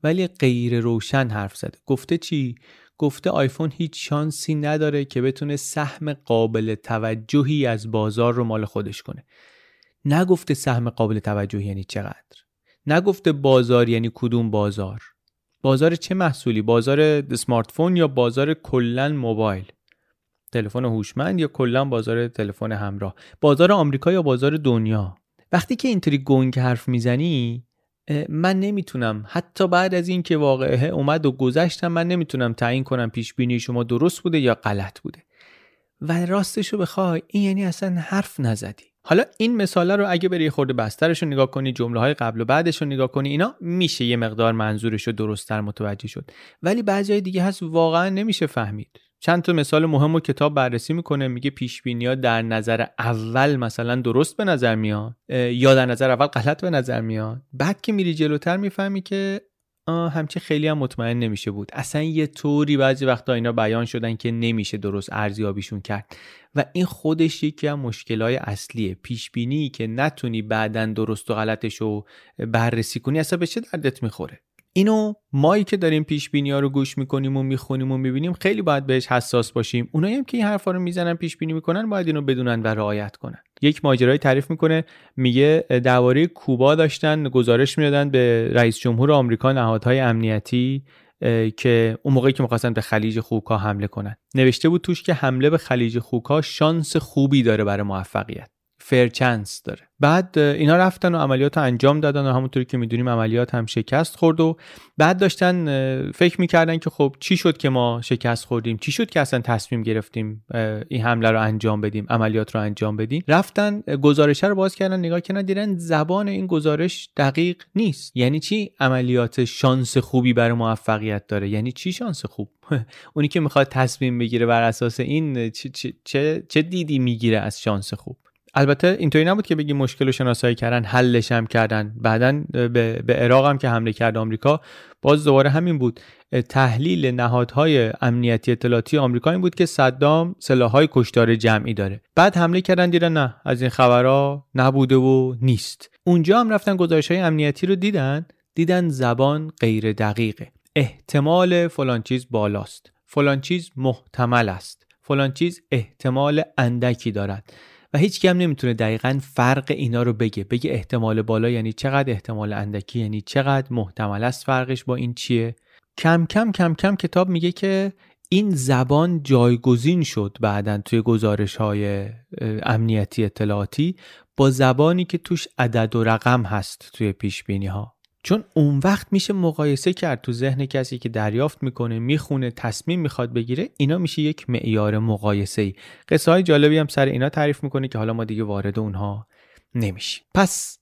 ولی غیر روشن حرف زده. گفته چی؟ گفته آیفون هیچ شانسی نداره که بتونه سهم قابل توجهی از بازار رو مال خودش کنه. نگفته سهم قابل توجهی یعنی چقدر. نگفته بازار یعنی کدوم بازار. بازار چه محصولی؟ بازار اسمارت فون یا بازار کلا موبایل؟ تلفن هوشمند یا کلا بازار تلفن همراه؟ بازار آمریکا یا بازار دنیا؟ وقتی که اینطوری گنگ حرف می‌زنی من نمی‌تونم. حتی بعد از اینکه واقعه اومد و گذشتم من نمی‌تونم تعیین کنم پیش بینی شما درست بوده یا غلط بوده. و راستشو بخوای این یعنی اصلا حرف نزدی. حالا این مثاله رو اگه بری خورده بسترش رو نگاه کنی جمله های قبل و بعدش رو نگاه کنی اینا میشه یه مقدار منظورش رو درستتر متوجه شد. ولی بعضی دیگه هست واقعا نمیشه فهمید. چند تا مثال مهم و کتاب بررسی می‌کنه میگه پیش ها در نظر اول مثلا درست به نظر میاد یا در نظر اول غلط به نظر میاد. بعد که میری جلوتر می‌فهمی که همچه خیلی هم مطمئن نمیشه بود. اصلا یه طوری بعضی وقتا اینا بیان شدن که نمیشه درست ارزیابیشون کرد. و این خودش یکی از مشکلای اصلیه. پیش بینی که نتونی بعدا درست و غلطش رو بررسی کنی اصلا به چه دردت می‌خوره؟ اینو مایی که داریم پیش بینی ها رو گوش می‌کنیم و می‌خونیم و می‌بینیم خیلی باید بهش حساس باشیم. اونایی هم که این حرفا رو می‌زنن پیش بینی می‌کنن باید اینو بدونن و رعایت کنن. یک ماجرای تعریف می‌کنه. میگه درباره کوبا داشتن گزارش می‌دادن به رئیس جمهور آمریکا نهادهای امنیتی که اون موقعی که می‌خواستن به خلیج خوکا حمله کنن. نوشته بود توش که حمله به خلیج خوکا شانس خوبی داره برای موفقیت. فرچنس داره. بعد اینا رفتن و عملیات انجام دادن و همونطوری که می‌دونیم عملیات هم شکست خورد و بعد داشتن فکر می‌کردن که خب چی شد که ما شکست خوردیم؟ چی شد که اصلا تصمیم گرفتیم این حمله رو انجام بدیم عملیات رو انجام بدیم؟ رفتن گزارش رو باز کردن نگاه کردن دیدن زبان این گزارش دقیق نیست. یعنی چی؟ عملیات شانس خوبی برای موفقیت داره. یعنی چی شانس خوب؟ اونی که می‌خواد تصمیم بگیره بر اساس این چه, چه, چه دیدی می‌گیره از شانس خوب؟ البته اینطوری نبود که بگی مشکل رو شناسایی کردن حلش هم کردن. بعدا به, به عراق هم که حمله کرد آمریکا باز دوباره همین بود. تحلیل نهادهای امنیتی اطلاعاتی آمریکا این بود که صدام سلاحهای کشتار جمعی داره. بعد حمله کردن دیدن نه از این خبرها نبوده و نیست. اونجا هم رفتن گزارش های امنیتی رو دیدن. دیدن زبان غیر دقیقه. احتمال فلان چیز بالاست. فلان چیز محتمل است. فلان چیز احتمال اندکی دارد. و هیچ کم نمی‌تونه دقیقا فرق اینا رو بگه. بگه احتمال بالا یعنی چقدر احتمال اندکی یعنی چقدر محتمل است فرقش با این چیه. کم کم کم کم کتاب میگه که این زبان جایگزین شد بعدا توی گزارش های امنیتی اطلاعاتی با زبانی که توش عدد و رقم هست توی پیش ها چون اون وقت میشه مقایسه کرد تو ذهن کسی که دریافت می‌کنه می‌خونه تصمیم می‌خواد بگیره اینا میشه یک معیار مقایسه ای قصه های جالبی هم سر اینا تعریف می‌کنه که حالا ما دیگه وارد اونها نمیشیم. پس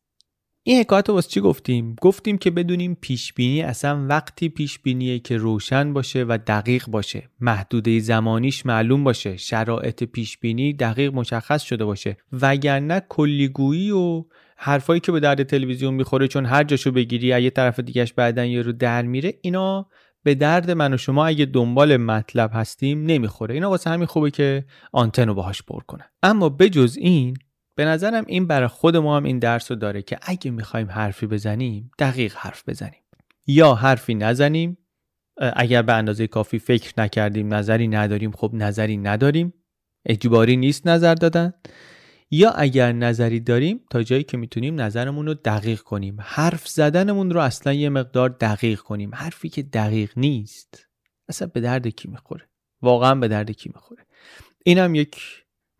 این حکایت رو چی گفتیم؟ گفتیم که بدونیم پیش بینی اصلا وقتی پیش بینیه که روشن باشه و دقیق باشه. محدوده زمانیش معلوم باشه. شرایط پیش بینی دقیق مشخص شده باشه. وگرنه کلیگویی و حرفایی که به درد تلویزیون می‌خوره چون هر جاشو بگیری یه طرف دیگهش بعدن یه رو در میره اینا به درد من و شما اگه دنبال مطلب هستیم نمی‌خوره. اینا واسه همین خوبه که آنتن رو باهاش پر کنن. اما بجز این به نظرم این برای خود ما هم این درس رو داره که اگه می‌خوایم حرفی بزنیم دقیق حرف بزنیم. یا حرفی نزنیم اگر به اندازه کافی فکر نکردیم نظری نداریم خب نظری نداریم. اجباری نیست نظر دادن. یا اگر نظری داریم تا جایی که می‌تونیم نظرمون رو دقیق کنیم. حرف زدنمون رو اصلا یه مقدار دقیق کنیم. حرفی که دقیق نیست اصلا به درد کی می‌خوره؟ واقعا به درد کی می‌خوره؟ اینم یک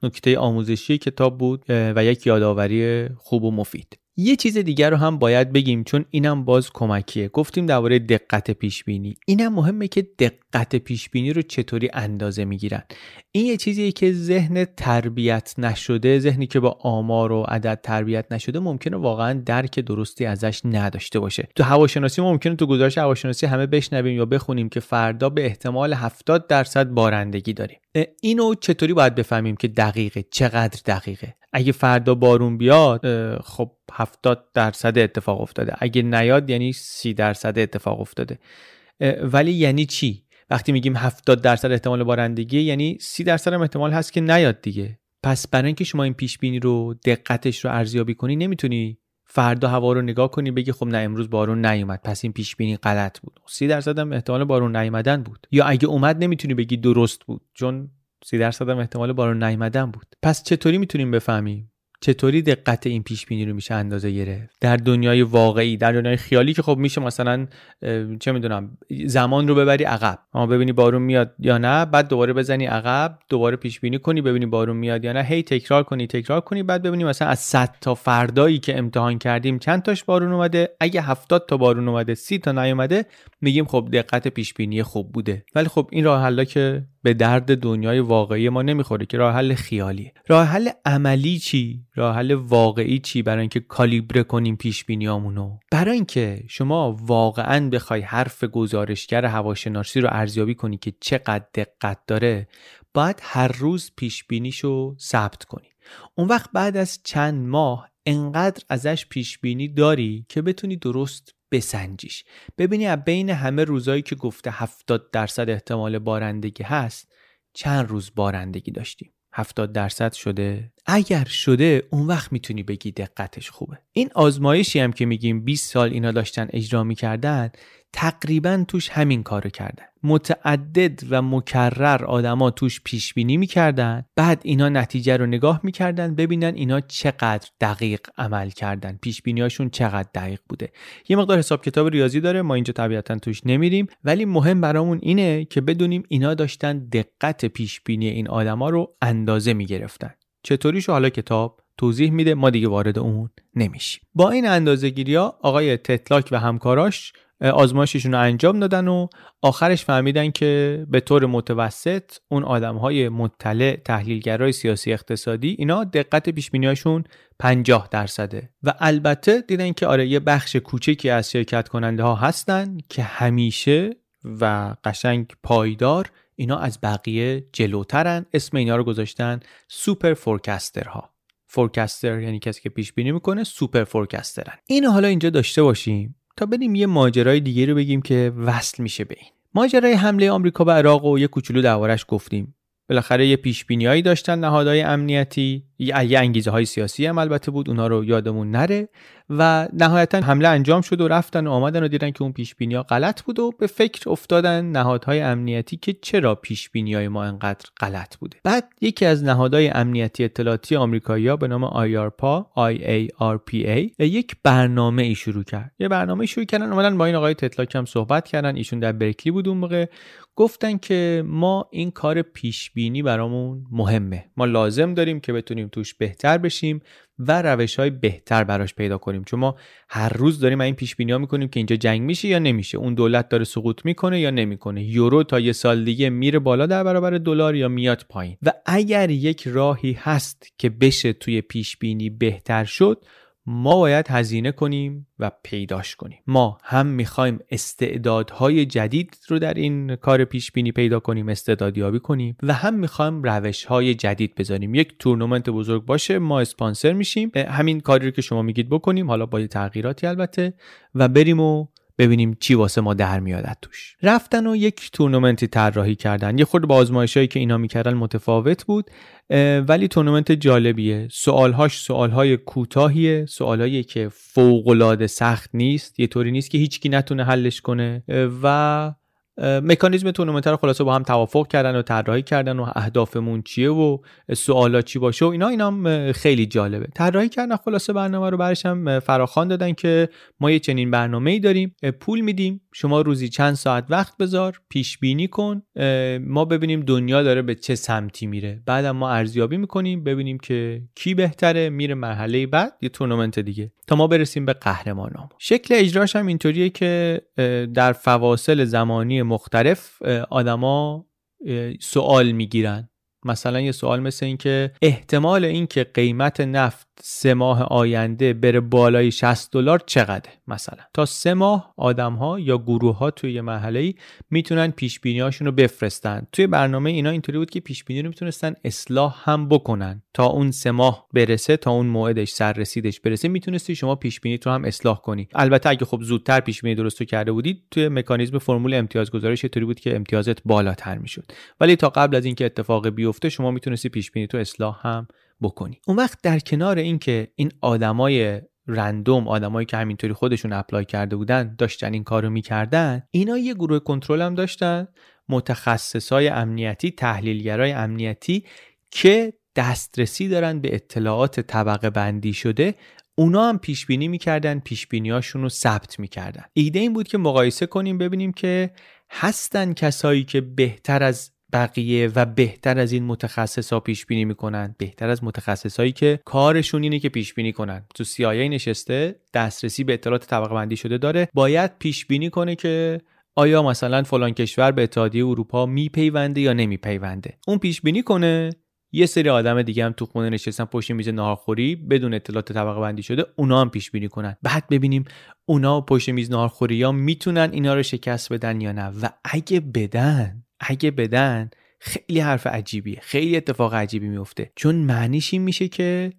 نکته آموزشی کتاب بود و یک یادآوری خوب و مفید. یه چیز دیگر رو هم باید بگیم چون اینم باز کمکیه. گفتیم درباره دقت پیش بینی اینم مهمه که دقت پیش بینی رو چطوری اندازه می‌گیرن. این یه چیزیه که ذهن تربیت نشده ذهنی که با آمار و عدد تربیت نشده ممکنه واقعا درک درستی ازش نداشته باشه. تو هواشناسی ممکنه تو گزارش هواشناسی همه بشنویم یا بخونیم که فردا به احتمال 70 درصد بارندگی داریم. اینو چطوری باید بفهمیم که دقیقه؟ چقدر دقیقه؟ اگه فردا بارون بیاد خب 70 درصد اتفاق افتاده. اگه نیاد یعنی 30 درصد اتفاق افتاده. ولی یعنی چی؟ وقتی میگیم 70 درصد احتمال بارندگی یعنی 30 درصد هم احتمال هست که نیاد دیگه. پس برای اینکه شما این پیش بینی رو دقتش رو ارزیابی کنی نمی‌تونی فردا هوا رو نگاه کنی بگی خب نه امروز بارون نیومد. پس این پیش بینی غلط بود. 30 درصد هم احتمال بارون نیومدن بود. یا اگه اومد نمی‌تونی بگی درست بود چون 30 درصد هم احتمال بارون نیومدن بود. پس چطوری می‌تونیم بفهمیم؟ چطوری دقت این پیش بینی رو میشه اندازه گرفت؟ در دنیای واقعی در دنیای خیالی که خب میشه مثلا چه می‌دونم زمان رو ببری عقب. اما ببینی بارون میاد یا نه بعد دوباره بزنی عقب دوباره پیش بینی کنی ببینی بارون میاد یا نه. هی تکرار کنی تکرار کنی بعد ببینی مثلا از 100 تا فردایی که امتحان کردیم چند تاش بارون اومده؟ اگه 70 تا بارون اومده 30 تا نیومده میگیم خب دقت پیش بینی خوب بوده. ولی خب این راه حلا که به درد دنیای واقعی ما نمی‌خوره که راه حل خیالیه. راه حل عملی چی؟ راه حل واقعی چی برای اینکه کالیبره کنیم پیش بینیامونو برای اینکه شما واقعا بخوای حرف گزارشگر هواشناسی رو ارزیابی کنی که چقدر دقت داره باید هر روز پیش بینیشو ثبت کنی. اون وقت بعد از چند ماه انقدر ازش پیش بینی داری که بتونی درست بسنجیش. ببینی از بین همه روزایی که گفته 70 درصد احتمال بارندگی هست چند روز بارندگی داشتیم 70 درصد شده؟ اگر شده اون وقت می‌تونی بگی دقتش خوبه. این آزمایشی هم که میگیم 20 سال اینا داشتن اجرا می‌کردن تقریبا توش همین کارو کردن. متعدد و مکرر آدما توش پیش بینی می‌کردن. بعد اینا نتیجه رو نگاه می‌کردن ببینن اینا چقدر دقیق عمل کردن. پیش بینیاشون چقدر دقیق بوده. یه مقدار حساب کتاب ریاضی داره ما اینجا طبیعتا توش نمیریم. ولی مهم برامون اینه که بدونیم اینا داشتن دقت پیش بینی این آدما رو اندازه می‌گرفتن. چطوریشو حالا کتاب توضیح میده ما دیگه وارد اون نمیشیم. با این اندازه ها آقای تتلاک و همکاراش آزمایششون رو انجام دادن و آخرش فهمیدن که به طور متوسط اون آدم های مطلع تحلیلگرای سیاسی اقتصادی اینا دقت پیش هاشون 50 درصده. و البته دیدن که آره یه بخش کوچکی از شرکت کننده ها هستن که همیشه و قشنگ پایدار اینا از بقیه جلوترن. اسم اینا رو گذاشتن superforecaster ها forecaster یعنی کسی که پیش بینی می‌کنه superforecaster ن. اینو حالا اینجا داشته باشیم. تا بریم یه ماجرای دیگه رو بگیم که وصل میشه به این. ماجرای حمله آمریکا به عراق و یه کوچولو دربارش گفتیم. بالاخره یه پیش بینیایی داشتن نهادهای امنیتی. یه انگیزه های سیاسی هم البته بود اونا رو یادمون نره. و نهایتا حمله انجام شد و رفتن و آمدن و دیدن که اون پیش بینی ها غلط بود و به فکر افتادن نهادهای امنیتی که چرا پیش بینی های ما انقدر غلط بوده. بعد یکی از نهادهای امنیتی اطلاعاتی آمریکایی به نام IARPA IARPA یک برنامه ای شروع کرد. یه برنامه شروع کردن اومدن با این آقای تتلاک هم صحبت کردن. ایشون در برکلی بود اون موقع. گفتن که ما این کار پیش بینی برامون مهمه. ما لازم داریم که بتونیم توش بهتر بشیم. و روش های بهتر براش پیدا کنیم. چون ما هر روز داریم این پیش بینی ها می‌کنیم که اینجا جنگ میشه یا نمیشه. اون دولت داره سقوط می‌کنه یا نمی‌کنه. یورو تا یه سال دیگه میره بالا در برابر دلار یا میاد پایین. و اگر یک راهی هست که بشه توی پیش بینی بهتر شد ما باید هزینه کنیم و پیداش کنیم. ما هم می‌خوایم استعدادهای جدید رو در این کار پیش بینی پیدا کنیم استعدادیابی کنیم و هم می‌خوایم روش های جدید بذاریم. یک تورنمنت بزرگ باشه ما اسپانسر میشیم. همین کاری رو که شما میگید بکنیم حالا با تغییراتی البته و بریم و ببینیم چی واسه ما در میاد توش. رفتن و یک تورنمنتی طراحی کردن. یه خورده با آزمایشایی که اینا می‌کردن متفاوت بود ولی تورنمنت جالبیه. سوالهاش سوالهای کوتاهیه. سوالهایی که فوق سخت نیست. یه طوری نیست که هیچکی نتونه حلش کنه. و مکانیزم تورنمنت رو خلاصه با هم توافق کردن و طراحی کردن و اهدافمون چیه و سوالا چی باشه و اینا اینا خیلی جالبه. طراحی کردن خلاصه برنامه رو برش هم فراخوان دادن که ما یه چنین برنامه ای داریم پول میدیم شما روزی چند ساعت وقت بذار پیش بینی کن ما ببینیم دنیا داره به چه سمتی میره. بعدم ما ارزیابی می‌کنیم ببینیم که کی بهتره میره مرحله بعد یه تورنمنت دیگه تا ما برسیم به قهرمانام شکل اجراش هم اینطوریه که در فواصل زمانی مختلف آدما سوال می‌گیرن. مثلا یه سوال مثل این که احتمال اینکه قیمت نفت سه ماه آینده بره بالای 60 دلار چقدره مثلا؟ تا سه ماه آدم ها یا گروه ها توی یه می‌تونن پیش بینی رو بفرستن. توی برنامه اینا اینطوری بود که پیش بینی رو می‌تونستن اصلاح هم بکنن. تا اون سه ماه برسه تا اون موعدش سر رسیدش برسه می‌تونستی شما پیش بینی رو هم اصلاح کنی. البته اگه خب زودتر پیش بینی درست کرده بودید توی مکانیزم فرمول امتیاز گذارش اینطوری بود که امتیازت بالاتر می‌شد. ولی تا قبل از اینکه اتفاق بیفته شما می‌تونستی پیش بینی تو اصلاح هم بکنی. اون وقت در کنار اینکه این آدمای رندوم آدمایی که همینطوری خودشون اپلای کرده بودن داشتن این کارو می‌کردن اینا یه گروه کنترل هم داشتن متخصصای امنیتی تحلیلگرای امنیتی که دسترسی دارن به اطلاعات طبقه بندی شده اونا هم پیش بینی می‌کردن پیش رو ثبت می‌کردن. ایده این بود که مقایسه کنیم ببینیم که هستن کسایی که بهتر از بقیه و بهتر از این متخصص ها پیش بینی می‌کنن. بهتر از متخصص هایی که کارشون اینه که پیش بینی کنن. تو CIA نشسته دسترسی به اطلاعات طبقه بندی شده داره. باید پیش بینی کنه که آیا مثلا فلان کشور به اتحادیه اروپا میپیونده یا نمیپیونده. اون پیش بینی کنه یه سری آدم دیگه هم تو خونه نشستن پشت میز ناهارخوری بدون اطلاعات طبقه بندی شده اونا هم پیش بینی کنن. بعد ببینیم اونا پشت میز ناهارخوری ها می‌تونن اینا رو شکست بدن یا نه. و اگه بدن اگه بدن خیلی حرف عجیبیه. خیلی اتفاق عجیبی میفته. چون معنیش این میشه که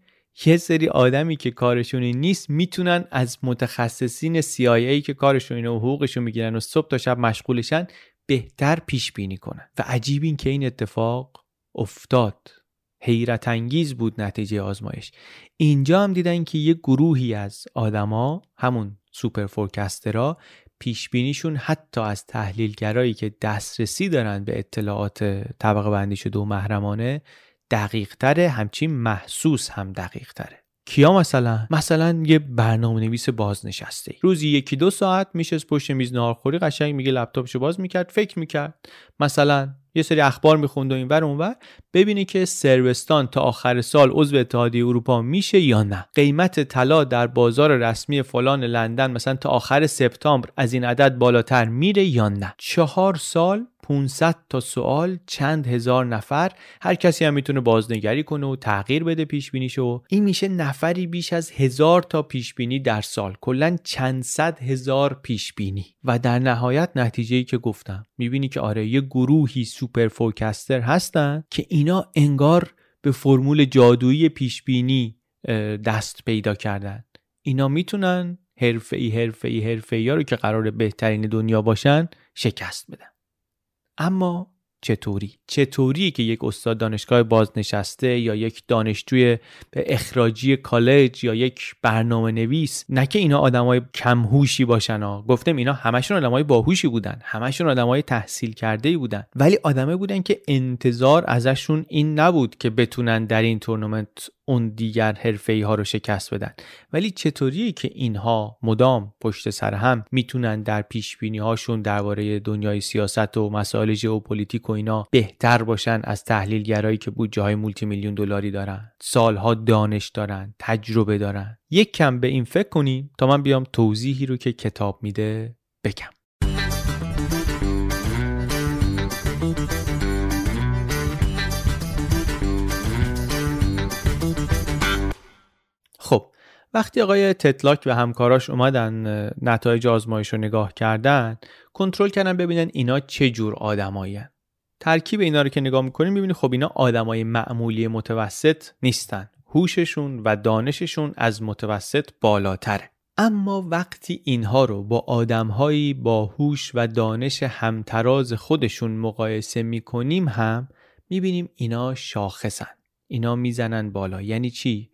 یه سری آدمی که کارشون نیست می‌تونن از متخصصین CIA که کارشون اینه و حقوقشون می‌گیرن و صبح تا شب مشغولشن بهتر پیش بینی کنن. و عجیب این که این اتفاق افتاد. حیرت انگیز بود نتیجه آزمایش. اینجا هم دیدن که یه گروهی از آدما همون سوپر فورکسترا پیش بینیشون حتی از تحلیلگرایی که دسترسی دارن به اطلاعات طبقه بندی شده و محرمانه دقیق تره همچین محسوس هم دقیق تره کیا مثلا؟ مثلا یه برنامه نویس بازنشسته روزی یکی دو ساعت میشه پشت میز نهارخوری قشنگ میگه لپتاپشو باز می‌کرد فکر می‌کرد. مثلا یه سری اخبار می‌خوند و اینور اونور ببینی که صربستان تا آخر سال عضو اتحادیه اروپا میشه یا نه. قیمت طلا در بازار رسمی فلان لندن مثلا تا آخر سپتامبر از این عدد بالاتر میره یا نه. چهار سال 500 تا سوال چند هزار نفر هر کسی هم می‌تونه بازنگری کنه و تغییر بده پیش بینیشو این میشه نفری بیش از هزار تا پیش بینی در سال. کلا چند صد هزار پیش بینی و در نهایت نتیجه ای که گفتم می‌بینی که آره یه گروهی superforecaster هستن که اینا انگار به فرمول جادویی پیش بینی دست پیدا کردن. اینا می‌تونن حرفه ای حرفه ای حرفه ای ها رو که قرار بهترین دنیا باشن شکست بدن. اما چطوری؟ چطوری که یک استاد دانشگاه بازنشسته یا یک دانشجوی اخراجی کالج یا یک برنامه نویس نه که اینا آدمای کمهوشی باشن ها گفتم اینا همشون آدمای باهوشی بودن همشون آدمای تحصیل کرده ای بودن. ولی آدمه بودن که انتظار ازشون این نبود که بتونن در این تورنمنت اون دیگر حرفه ها رو شکست بدن. ولی چطوریه که اینها مدام پشت سر هم می‌تونن در پیش بینی هاشون درباره دنیای سیاست و مسائل ژئوپلیتیک و اینا بهتر باشن از تحلیلگرایی که بودجه های multi million دلاری دارن. سالها دانش دارن تجربه دارن. یک کم به این فکر کنیم تا من بیام توضیحی رو که کتاب میده بگم. خب وقتی آقای تتلاک و همکاراش اومدن نتایج آزمایش رو نگاه کردن کنترل کردن ببینن اینا چه جور آدمایی ترکیب اینا رو که نگاه می‌کنیم می‌بینی خب اینا آدمای معمولی متوسط نیستن. هوششون و دانششون از متوسط بالاتره. اما وقتی اینها رو با آدمهایی با هوش و دانش همتراز خودشون مقایسه می‌کنیم هم می‌بینیم اینا شاخصن. اینا می‌زنن بالا. یعنی چی؟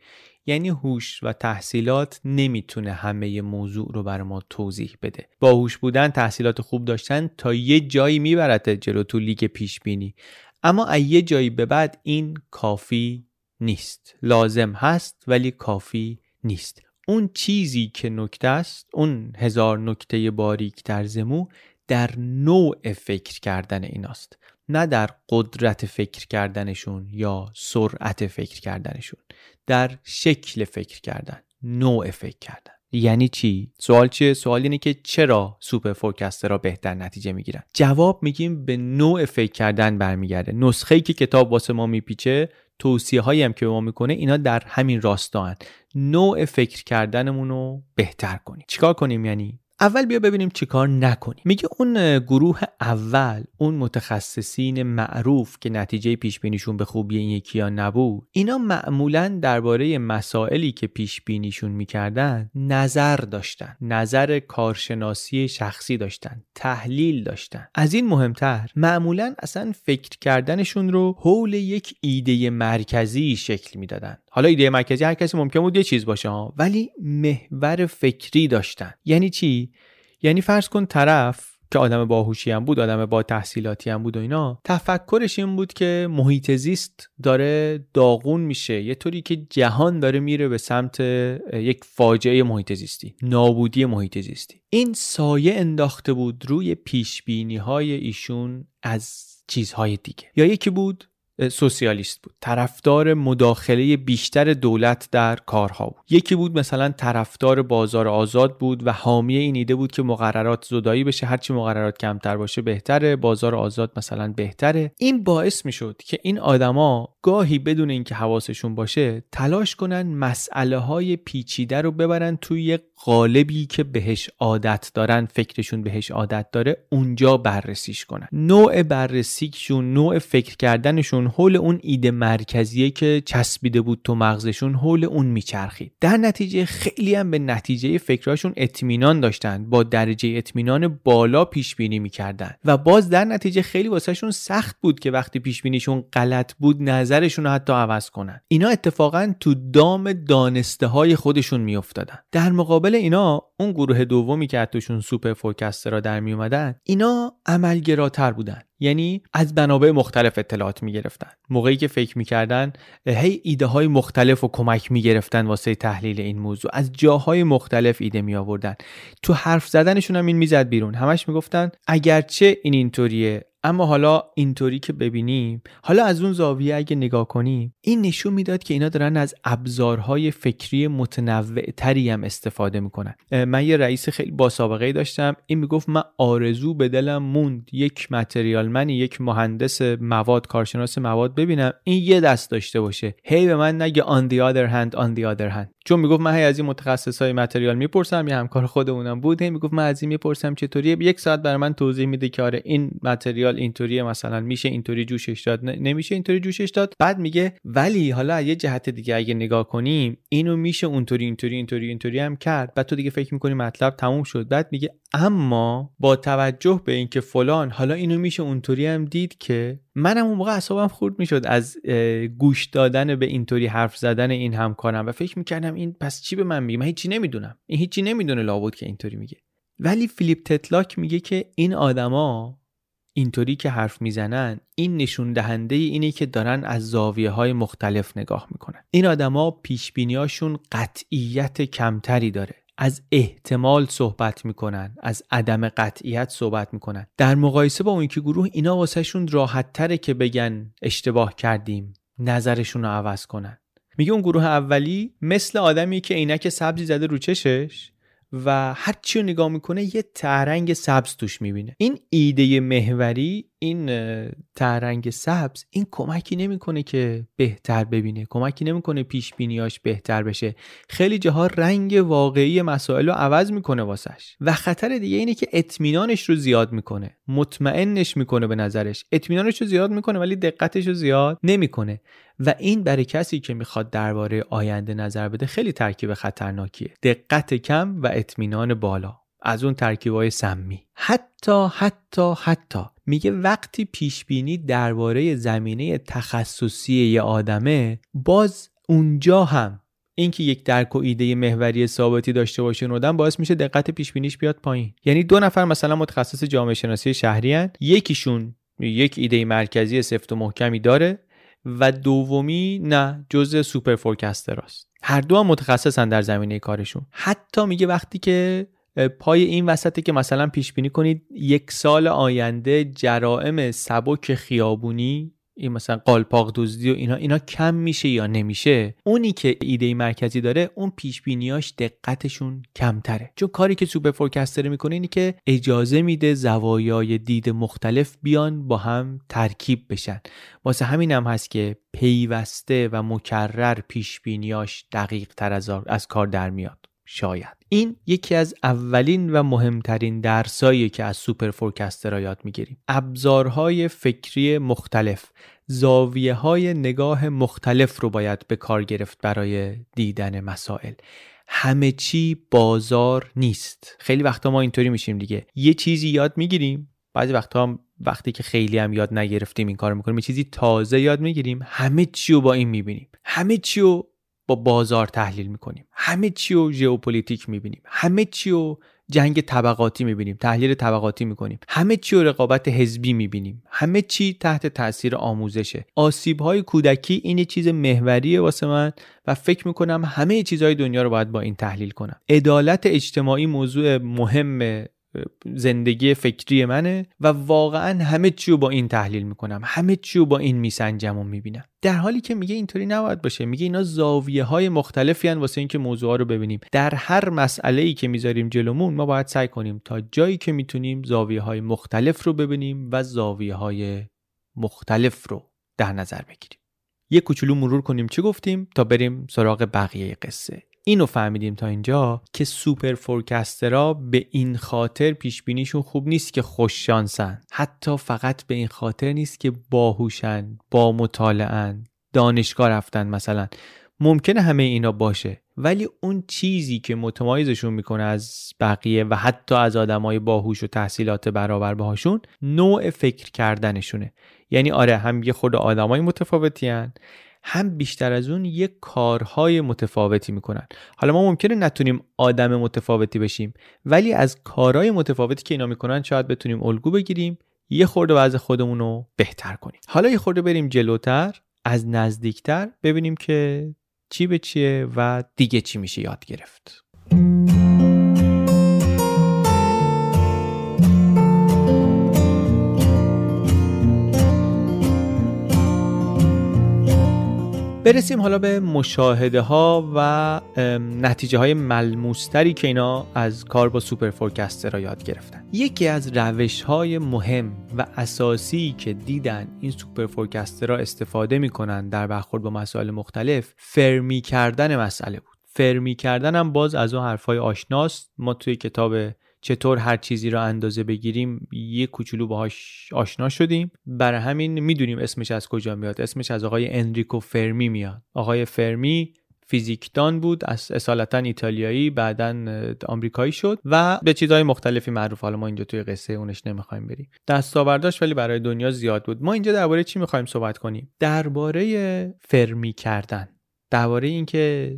یعنی هوش و تحصیلات نمی‌تونه همه موضوع رو بر ما توضیح بده. با هوش بودن تحصیلات خوب داشتن تا یه جایی میبرده جلو تو لیگ پیش بینی اما از یه جایی به بعد این کافی نیست. لازم هست ولی کافی نیست. اون چیزی که نکته است اون هزار نکته باریک در زمو در نوع فکر کردن ایناست. نه در قدرت فکر کردنشون یا سرعت فکر کردنشون در شکل فکر کردن نوع فکر کردن. یعنی چی؟ سوال چیه؟ سوال اینه که چرا superforecaster ها بهتر نتیجه می‌گیرن؟ جواب میگیم به نوع فکر کردن برمیگرده. نسخه ای که کتاب واسه ما میپیچه توصیه هایی هم که به ما می‌کنه اینا در همین راستا نوع فکر کردنمون رو بهتر کنیم. چیکار کنیم یعنی؟ اول بیا ببینیم چیکار نکنیم. میگه اون گروه اول اون متخصصین معروف که نتیجه پیش بینیشون به خوبی این یکیا نبود اینا معمولا درباره مسائلی که پیش بینیشون می‌کردن نظر داشتن نظر کارشناسی شخصی داشتن تحلیل داشتن. از این مهمتر معمولا اصلا فکر کردنشون رو حول یک ایده مرکزی شکل می‌دادن. حالا ایده مرکزی هر کسی ممکن بود یه چیز باشه ولی محور فکری داشتن. یعنی چی؟ یعنی فرض کن طرف که آدم باهوشی هم بود آدم با تحصیلاتی هم بود و اینا تفکرش این بود که محیط زیست داره داغون میشه. یه طوری که جهان داره میره به سمت یک فاجعه محیط زیستی نابودی محیط زیستی. این سایه انداخته بود روی پیش های ایشون از چیزهای دیگه. یا یکی بود سوسیالیست بود. طرفدار مداخله بیشتر دولت در کارها بود. یکی بود مثلا طرفدار بازار آزاد بود و حامی این ایده بود که مقررات زدایی بشه هرچی مقررات کمتر باشه بهتره بازار آزاد مثلا بهتره. این باعث می‌شد که این آدما گاهی بدون اینکه حواسشون باشه تلاش کنن مسئله های پیچیده رو ببرن توی یک قالبی که بهش عادت دارن فکرشون بهش عادت داره اونجا بررسیش کنن. نوع بررسیشون نوع فکر کردنشون حول اون ایده مرکزیه که چسبیده بود تو مغزشون حول اون میچرخید در نتیجه خیلی هم به نتیجه فکراشون اطمینان داشتن با درجه اطمینان بالا پیش بینی می‌کردن. و باز در نتیجه خیلی واسهشون سخت بود که وقتی پیش بینیشون غلط بود نظرشون رو حتی عوض کنن. اینا اتفاقا تو دام دانسته های خودشون میافتادن. در مقابل اینا اون گروه دومی که توشون سوپر فورکسترا در می اومدن اینا عملگراتر بودن. یعنی از منابع مختلف اطلاعات می‌گرفتن. موقعی که فکر می‌کردن هی ایده های مختلف و کمک می‌گرفتن واسه تحلیل این موضوع. از جاهای مختلف ایده می آوردن تو حرف زدنشون هم این می‌زد بیرون. همش می‌گفتن اگرچه این اینطوریه اما حالا اینطوری که ببینیم حالا از اون زاویه اگه نگاه کنیم این نشون می‌داد که اینا دارن از ابزارهای فکری متنوع تری هم استفاده می‌کنن. من یه رئیس خیلی با سابقه داشتم این می‌گفت من آرزو به دلم موند یک متریال من یک مهندس مواد کارشناس مواد ببینم این یه دست داشته باشه. هی به من نگه on the other hand on the other hand. چون می‌گفت من هی از این متخصص های متریال می‌پرسم یه همکار خودمونم بود هی می‌گفت من از این می‌پرسم چطوریه؟ یک ساعت برای من توضیح میده که آره این متریال اینطوریه مثلا میشه اینطوری جوشش داد نمیشه اینطوری جوشش داد. بعد میگه ولی حالا یه جهت دیگه اگه نگاه کنیم اینو میشه اونطوری اینطوری اینطوری اینطوری هم کرد. بعد تو دیگه فکر می‌کنی مطلب تموم شد. بعد میگه اما با توجه به اینکه فلان حالا اینو میشه اونطوری هم دید که منم اون موقع اعصابم خورد می‌شد از گوش دادن به اینطوری حرف زدن این همکارم و فکر می‌کردم این پس چی به من میگه؟ من هیچی نمی‌دونم. این هیچی نمی‌دونه لابد که اینطوری میگه. ولی فیلیپ تتلاک میگه که این آدما اینطوری که حرف می‌زنن این نشون دهنده اینه که دارن از زاویه های مختلف نگاه می‌کنن. این آدما پیش بینیاشون قطعیت کمتری داره. از احتمال صحبت می‌کنن از عدم قطعیت صحبت می‌کنن. در مقایسه با اون که گروه اینا واسهشون راحت تره که بگن اشتباه کردیم نظرشون رو عوض کنن. میگه اون گروه اولی مثل آدمی که عینک سبزی زده رو چشش و هر چی رو نگاه می‌کنه یه ترنگ سبز توش می‌بینه. این ایده محوری این ترنگ سبز این کمکی نمی‌کنه که بهتر ببینه کمکی نمی‌کنه پیش بینیاش بهتر بشه. خیلی جاها رنگ واقعی مسائل رو عوض می‌کنه واسش. و خطر دیگه اینه که اطمینانش رو زیاد می‌کنه. مطمئنش می‌کنه به نظرش. اطمینانش رو زیاد می‌کنه ولی دقتش رو زیاد نمی‌کنه. و این برای کسی که می‌خواد درباره آینده نظر بده خیلی ترکیب خطرناکیه. دقت کم و اطمینان بالا. از اون ترکیبای سمی. حتی حتی حتی میگه وقتی پیش بینی درباره زمینه تخصصی یه آدمه باز اونجا هم اینکه یک درک و ایده محوری ثابتی داشته باشه نودن باعث میشه دقت پیش بینیش بیاد پایین یعنی دو نفر مثلا متخصص جامعه شناسی شهری هن. یکیشون یک ایده مرکزی سفت و محکمی داره و دومی نه جزء superforecaster است هر دو هم متخصصن در زمینه کارشون حتی میگه وقتی که پای این وسطه که مثلا پیش بینی کنید یک سال آینده جرائم سبک خیابونی این مثلا قالپاق دزدی و اینا اینا کم میشه یا نمیشه؟ اونی که ایده مرکزی داره اون پیش بینیاش دقتشون کمتره. چون کاری که superforecaster می‌کنه اینی که اجازه میده زوایای دید مختلف بیان با هم ترکیب بشن. واسه همین هم هست که پیوسته و مکرر پیش بینیاش دقیق تر از, از کار در میاد. شاید. این یکی از اولین و مهمترین درسایی که از superforecaster یاد می‌گیریم. ابزارهای فکری مختلف زاویه های نگاه مختلف رو باید به کار گرفت برای دیدن مسائل. همه چی بازار نیست. خیلی وقتا ما اینطوری میشیم دیگه. یه چیزی یاد می‌گیریم بعضی وقتا هم وقتی که خیلی هم یاد نگرفتیم این کار می‌کنیم یه چیزی تازه یاد می‌گیریم همه چی رو با این می‌بینیم. همه چی رو با بازار تحلیل می‌کنیم. همه چی رو ژئوپلیتیک می‌بینیم. همه چی رو جنگ طبقاتی می‌بینیم. تحلیل طبقاتی می‌کنیم. همه چی رو رقابت حزبی می‌بینیم. همه چی تحت تاثیر آموزشه. آسیب های کودکی این چیز محوریه واسه من و فکر می‌کنم همه چیزهای دنیا رو باید با این تحلیل کنم. عدالت اجتماعی موضوع مهم زندگی فکری منه و واقعا همه چی رو با این تحلیل می‌کنم. همه چی رو با این میسنجم و می‌بینم. در حالی که میگه اینطوری نباید باشه. میگه اینا زاویه های مختلفی هن واسه اینکه موضوع رو ببینیم. در هر مسئله ای که می‌ذاریم جلومون ما باید سعی کنیم تا جایی که می‌تونیم زاویه های مختلف رو ببینیم و زاویه های مختلف رو در نظر بگیریم. یه کوچولو مرور کنیم. چی گفتیم؟ تا بریم سراغ بقیه قصه. اینو فهمیدیم تا اینجا که سوپر فورکسترا به این خاطر پیش بینیشون خوب نیست که خوش شانسن. حتی فقط به این خاطر نیست که باهوشن با مطالعن دانشگاه رفتن مثلا. ممکنه همه اینا باشه. ولی اون چیزی که متمایزشون می‌کنه از بقیه و حتی از آدمای باهوش و تحصیلات برابر باهاشون نوع فکر کردنشونه. یعنی آره هم یه خود آدمای متفاوتی هن هم بیشتر از اون یک کارهای متفاوتی می‌کنن. حالا ما ممکنه نتونیم آدم متفاوتی بشیم ولی از کارهای متفاوتی که اینا می‌کنن شاید بتونیم الگو بگیریم یه خورده وضع خودمون رو بهتر کنیم. حالا یه خورده بریم جلوتر از نزدیکتر ببینیم که چی به چیه و دیگه چی میشه یاد گرفت. برسیم حالا به مشاهده ها و نتیجه های ملموستری که اینا از کار با superforecaster ا یاد گرفتن. یکی از روش های مهم و اساسی که دیدن این superforecaster ا استفاده می‌کنن در برخورد با مسائل مختلف فرمی کردن مسئله بود. فرمی کردن هم باز از اون حرفای آشناست. ما توی کتاب چطور هر چیزی را اندازه بگیریم یه کوچولو باهاش آشنا شدیم. برای همین می‌دونیم اسمش از کجا میاد. اسمش از آقای انریکو فرمی میاد. آقای فرمی فیزیکدان بود از اصالتا ایتالیایی بعدا آمریکایی شد و به چیزهای مختلفی معروف. حالا ما اینجا توی قصه اونش نمی‌خوایم بریم. دستاورداش ولی برای دنیا زیاد بود. ما اینجا درباره چی می‌خوایم صحبت کنیم؟ درباره فرمی کردن. درباره اینکه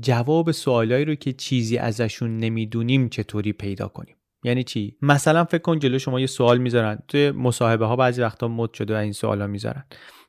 جواب سوالایی رو که چیزی ازشون نمی‌دونیم چطوری پیدا کنیم. یعنی چی؟ مثلا فکر کن جلو شما یه سوال می‌ذارن. توی مصاحبه ها بعضی وقتا مد شده و این سوالا می‌ذارن.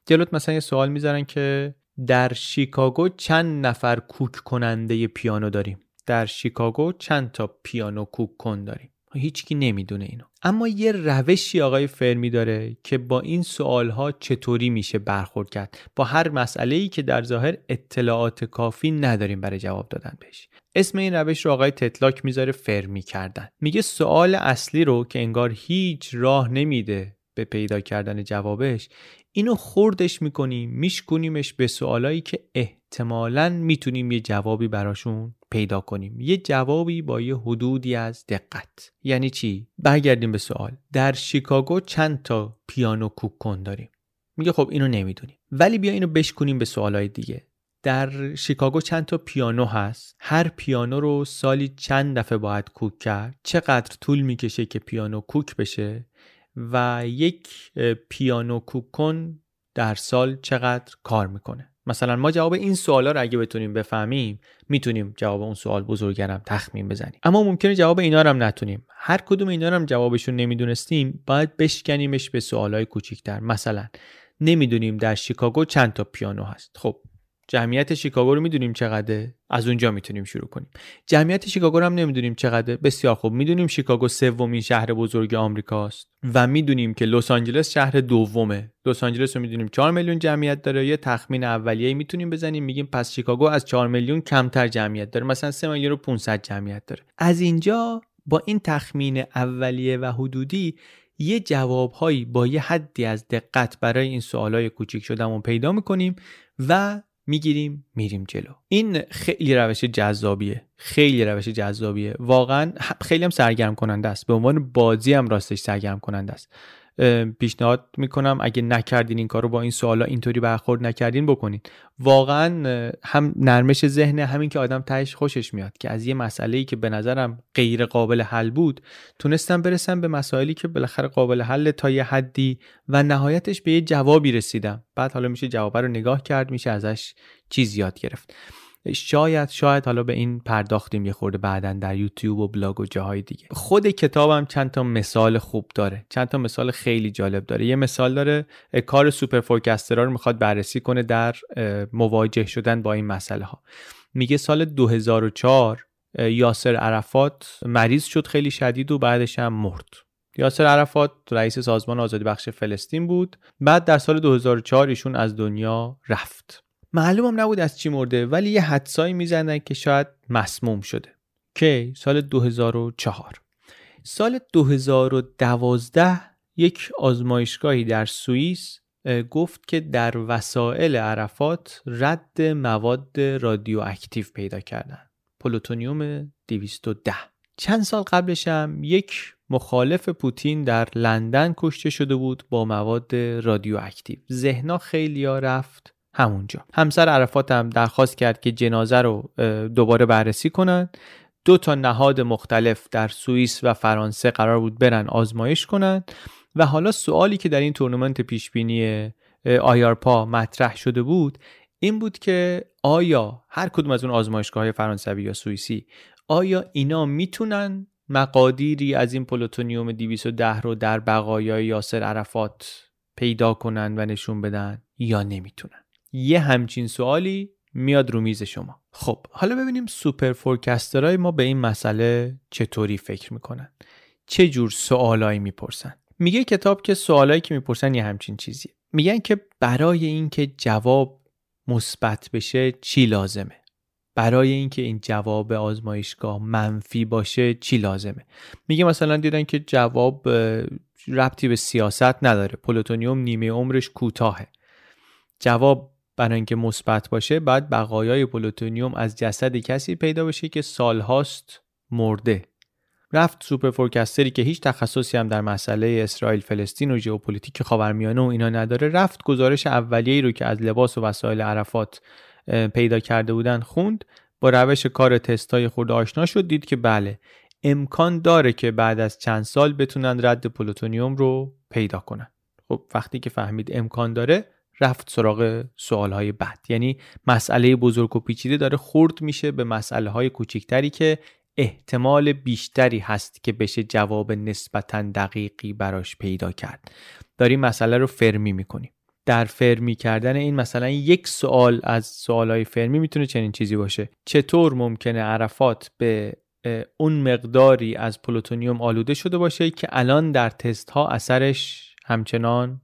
جلوت مثلا یه سوال می‌ذارن که در شیکاگو چند نفر کوک کننده پیانو داریم؟ در شیکاگو چند تا پیانو کوک کن داریم؟ هیچکی نمی‌دونه اینو. اما یه روشی آقای فرمی داره که با این سوالها چطوری میشه برخورد کرد. با هر مسئله ای که در ظاهر اطلاعات کافی نداریم برای جواب دادن بهش. اسم این روش رو آقای تتلاک می‌ذاره فرمی کردن. میگه سوال اصلی رو که انگار هیچ راه نمیده به پیدا کردن جوابش اینو خوردش می‌کنیم میشکنیمش به سوالایی که احتمالا می‌تونیم یه جوابی براشون پیدا کنیم. یه جوابی با یه حدودی از دقت. یعنی چی؟ برگردیم به سوال. در شیکاگو چند تا پیانو کوک داریم. میگه خب اینو نمی‌دونیم. ولی بیا اینو بشکنیم به سوالای دیگه. در شیکاگو چند تا پیانو هست؟ هر پیانو رو سالی چند دفعه باید کوک کرد؟ چقدر طول می‌کشه که پیانو کوک بشه؟ و یک پیانو کوک کن در سال چقدر کار می‌کنه؟ مثلا ما جواب این سوالا رو اگه بتونیم بفهمیم می‌تونیم جواب اون سوال بزرگرم تخمین بزنیم. اما ممکنه جواب اینا رو هم نتونیم. هر کدوم اینا رو هم جوابشون نمی‌دونستیم باید بشکنیمش به سوالای کوچیکتر. مثلا نمی‌دونیم در شیکاگو چند تا پیانو هست. خب جمعیت شیکاگو رو می‌دونیم چقدره؟ از اونجا می‌تونیم شروع کنیم. جمعیت شیکاگو رو هم نمی‌دونیم چقدره. بسیار خوب. می‌دونیم شیکاگو سومین شهر بزرگ آمریکاست و می‌دونیم که لس آنجلس شهر دومه. لس آنجلس رو می‌دونیم 4 میلیون جمعیت داره. یه تخمین اولیه‌ای می‌تونیم بزنیم. میگیم پس شیکاگو از 4 میلیون کمتر جمعیت داره. مثلا 3 میلیون و 500 جمعیت داره. از اینجا با این تخمین اولیه و حدودی یه جوابهایی با یه حدی از دقت برای این سوالای کوچیک شدمون پیدا می‌کنیم و می‌گیریم. میریم جلو. این خیلی روش جذابیه. خیلی روش جذابیه. واقعا خیلی هم سرگرم کننده است. به عنوان بازی هم راستش سرگرم کننده است. پیشنهاد می‌کنم. اگه نکردین این کار رو با این سوالا اینطوری برخورد نکردین بکنین. واقعا هم نرمش ذهن همین که آدم تهش خوشش میاد که از یه مسئله ای که به نظرم غیر قابل حل بود تونستم برسم به مسائلی که بالاخره قابل حل تا یه حدی و نهایتش به یه جوابی رسیدم. بعد حالا میشه جواب رو نگاه کرد میشه ازش چیز یاد گرفت. شاید شاید حالا به این پرداختیم یه خورده بعدا در یوتیوب و بلاگ و جاهای دیگه. خود کتابم چند تا مثال خوب داره. چند تا مثال خیلی جالب داره. یه مثال داره کار superforecaster ها رو می‌خواد بررسی کنه در مواجه شدن با این مسئله ها میگه سال 2004 یاسر عرفات مریض شد خیلی شدید و بعدش هم مرد. یاسر عرفات رئیس سازمان آزادی بخش فلسطین بود. بعد در سال 2004 ایشون از دنیا رفت. معلومم نبود از چی مرده ولی یه حدسایی می‌زنن که شاید مسموم شده. که سال 2004 سال 2012 یک آزمایشگاهی در سوئیس گفت که در وسایل عرفات رد مواد رادیواکتیو پیدا کردن. پلوتونیوم 210 چند سال قبلش هم یک مخالف پوتین در لندن کشته شده بود با مواد رادیواکتیو. ذهنا خیلی رفت. همونجا. همسر عرفات هم درخواست کرد که جنازه رو دوباره بررسی کنند دو تا نهاد مختلف در سوئیس و فرانسه قرار بود برن آزمایش کنند و حالا سوالی که در این تورنمنت پیشبینی IARPA مطرح شده بود این بود که آیا هر کدوم از اون آزمایشگاه فرانسوی یا سوئیسی آیا اینا می‌تونن مقادیری از این پلوتونیوم 210 رو در بقایای یاسر عرفات پیدا کنن و نشون بدن یا نمی‌تونن؟ یه همچین سوالی میاد رو میز شما. خب حالا ببینیم superforecaster های ما به این مسئله چطوری فکر می‌کنن؟ چه جور سوالایی می‌پرسن؟ میگه کتاب که سوالایی که می‌پرسن یه همچین چیزیه. میگن که برای اینکه جواب مثبت بشه چی لازمه؟ برای اینکه این جواب آزمایشگاه منفی باشه چی لازمه؟ میگه مثلا دیدن که جواب ربطی به سیاست نداره. پلوتونیوم نیمه عمرش کوتاهه. جواب برای اینکه مثبت باشه بعد بقایای پلوتونیوم از جسد کسی پیدا بشه که سالهاست مرده. رفت superforecaster ی که هیچ تخصصی هم در مسئله اسرائیل فلسطین و ژئوپلیتیک خاورمیانه و اینا نداره. رفت گزارش اولیه‌ای رو که از لباس و وسایل عرفات پیدا کرده بودن خوند. با روش کار تستای خون آشنا شد دید که بله امکان داره که بعد از چند سال بتونن رد پلوتونیوم رو پیدا کنن. خب وقتی که فهمید امکان داره رفت سراغ سوال های بد یعنی مسئله بزرگ و پیچیده داره خورد میشه به مسئله های کوچکتری که احتمال بیشتری هست که بشه جواب نسبتا دقیقی براش پیدا کرد. داریم مسئله رو فرمی می‌کنیم. در فرمی کردن این مثلا یک سوال از سوال های فرمی می‌تونه چنین چیزی باشه. چطور ممکنه عرفات به اون مقداری از پلوتونیوم آلوده شده باشه که الان در تست ها اثرش همچنان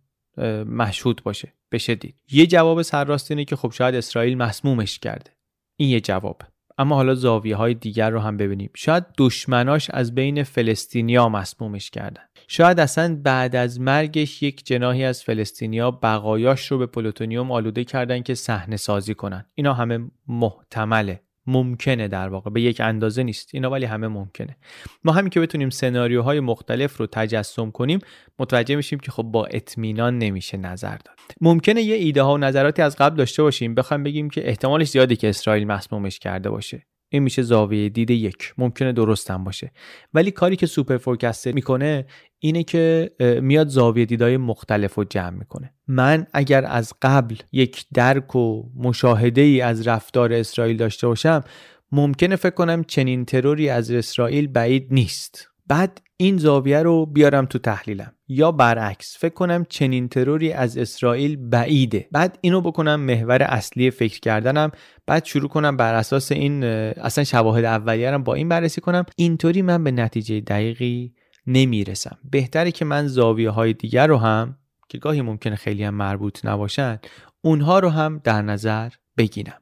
مشهود باشه؟ بشه دید. یه جواب سرراست اینه که خب شاید اسرائیل مسمومش کرده. این یه جواب. اما حالا زاویه های دیگر رو هم ببینیم. شاید دشمناش از بین فلسطینیا مسمومش کردن. شاید اصلا بعد از مرگش یک جناحی از فلسطینیا بقایاش رو به پلوتونیوم آلوده کردن که صحنه سازی کنن. اینا همه محتمله. ممکنه در واقع به یک اندازه نیست. اینا ولی همه ممکنه. ما همین که بتونیم سناریوهای مختلف رو تجسم کنیم متوجه میشیم که خب با اطمینان نمیشه نظر داد. ممکنه یه ایده ها و نظراتی از قبل داشته باشیم. بخوایم بگیم که احتمالش زیاده که اسرائیل مسمومش کرده باشه. این میشه زاویه دید یک. ممکنه درستم باشه. ولی کاری که سوپر فورکستر می‌کنه اینه که میاد زاویه دیدای مختلف رو جمع می‌کنه. من اگر از قبل یک درک و مشاهده ای از رفتار اسرائیل داشته باشم ممکنه فکر کنم چنین تروری از اسرائیل بعید نیست. بعد این زاویه رو بیارم تو تحلیلم. یا برعکس فکر کنم چنین تروری از اسرائیل بعیده. بعد اینو بکنم محور اصلی فکر کردنم. بعد شروع کنم بر اساس این اصلا شواهد اولیه با این بررسی کنم. اینطوری من به نتیجه دقیقی نمی‌رسم. بهتره که من زاویه های دیگر رو هم که گاهی ممکنه خیلی هم مربوط نباشن اونها رو هم در نظر بگیرم.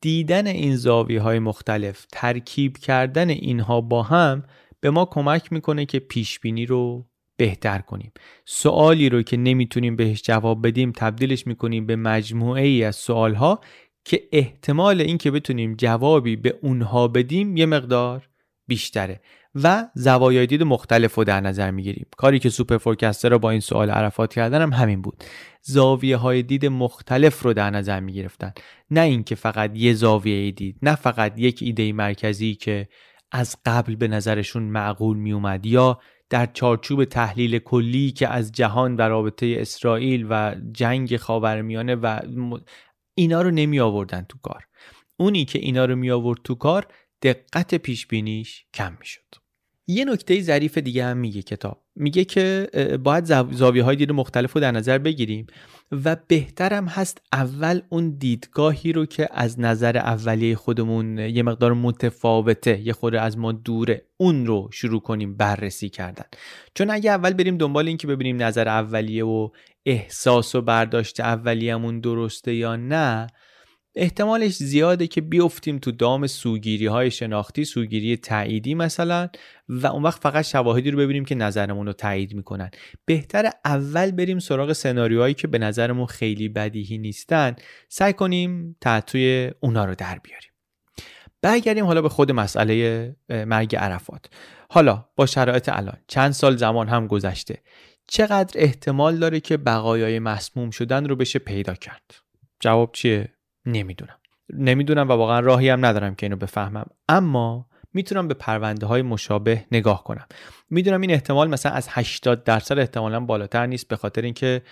دیدن این زاویه های مختلف ترکیب کردن اینها با هم به ما کمک می‌کنه که پیش بینی رو بهتر کنیم. سوالی رو که نمی‌تونیم بهش جواب بدیم تبدیلش می‌کنیم به مجموعه ای از سوال ها که احتمال اینکه بتونیم جوابی به اونها بدیم یه مقدار بیشتره. و زوایای دید مختلف رو در نظر می‌گیریم. کاری که سوپر فورکستر رو با این سوال عرفات کردن هم همین بود. زاویه های دید مختلف رو در نظر می‌گرفتن. نه اینکه فقط یه زاویه دید نه فقط یک ایده مرکزی که از قبل به نظرشون معقول می اومد یا در چارچوب تحلیل کلی که از جهان و رابطه اسرائیل و جنگ خاورمیانه و اینا رو نمی آوردن تو کار. اونی که اینا رو می آورد تو کار دقت پیش بینیش کم می شد یه نکته ظریف دیگه هم میگه کتاب. میگه که باید زاویه های دید مختلف رو در نظر بگیریم و بهترم هست اول اون دیدگاهی رو که از نظر اولیه خودمون یه مقدار متفاوته یه خورده از ما دوره اون رو شروع کنیم بررسی کردن. چون اگه اول بریم دنبال این که ببینیم نظر اولیه و احساس و برداشت اولیه‌مون درسته یا نه احتمالش زیاده که بیفتیم تو دام سوگیری های شناختی سوگیری تعییدی مثلا و اون وقت فقط شواهدی رو ببینیم که نظرمون رو تایید می‌کنن. بهتر اول بریم سراغ سناریوهایی که به نظرمون خیلی بدیهی نیستن سعی کنیم تحتوی اونا رو در بیاریم. برگردیم حالا به خود مسئله مرگ عرفات. حالا با شرایط الان چند سال زمان هم گذشته چقدر احتمال داره که بقایای مسموم شدن رو بشه پیدا کرد؟ جواب چیه؟ نمی‌دونم. نمی‌دونم و واقعا راهی هم ندارم که اینو بفهمم. اما می‌تونم به پرونده های مشابه نگاه کنم. می‌دونم این احتمال مثلا از 80 درصد احتمالا بالاتر نیست به خاطر اینکه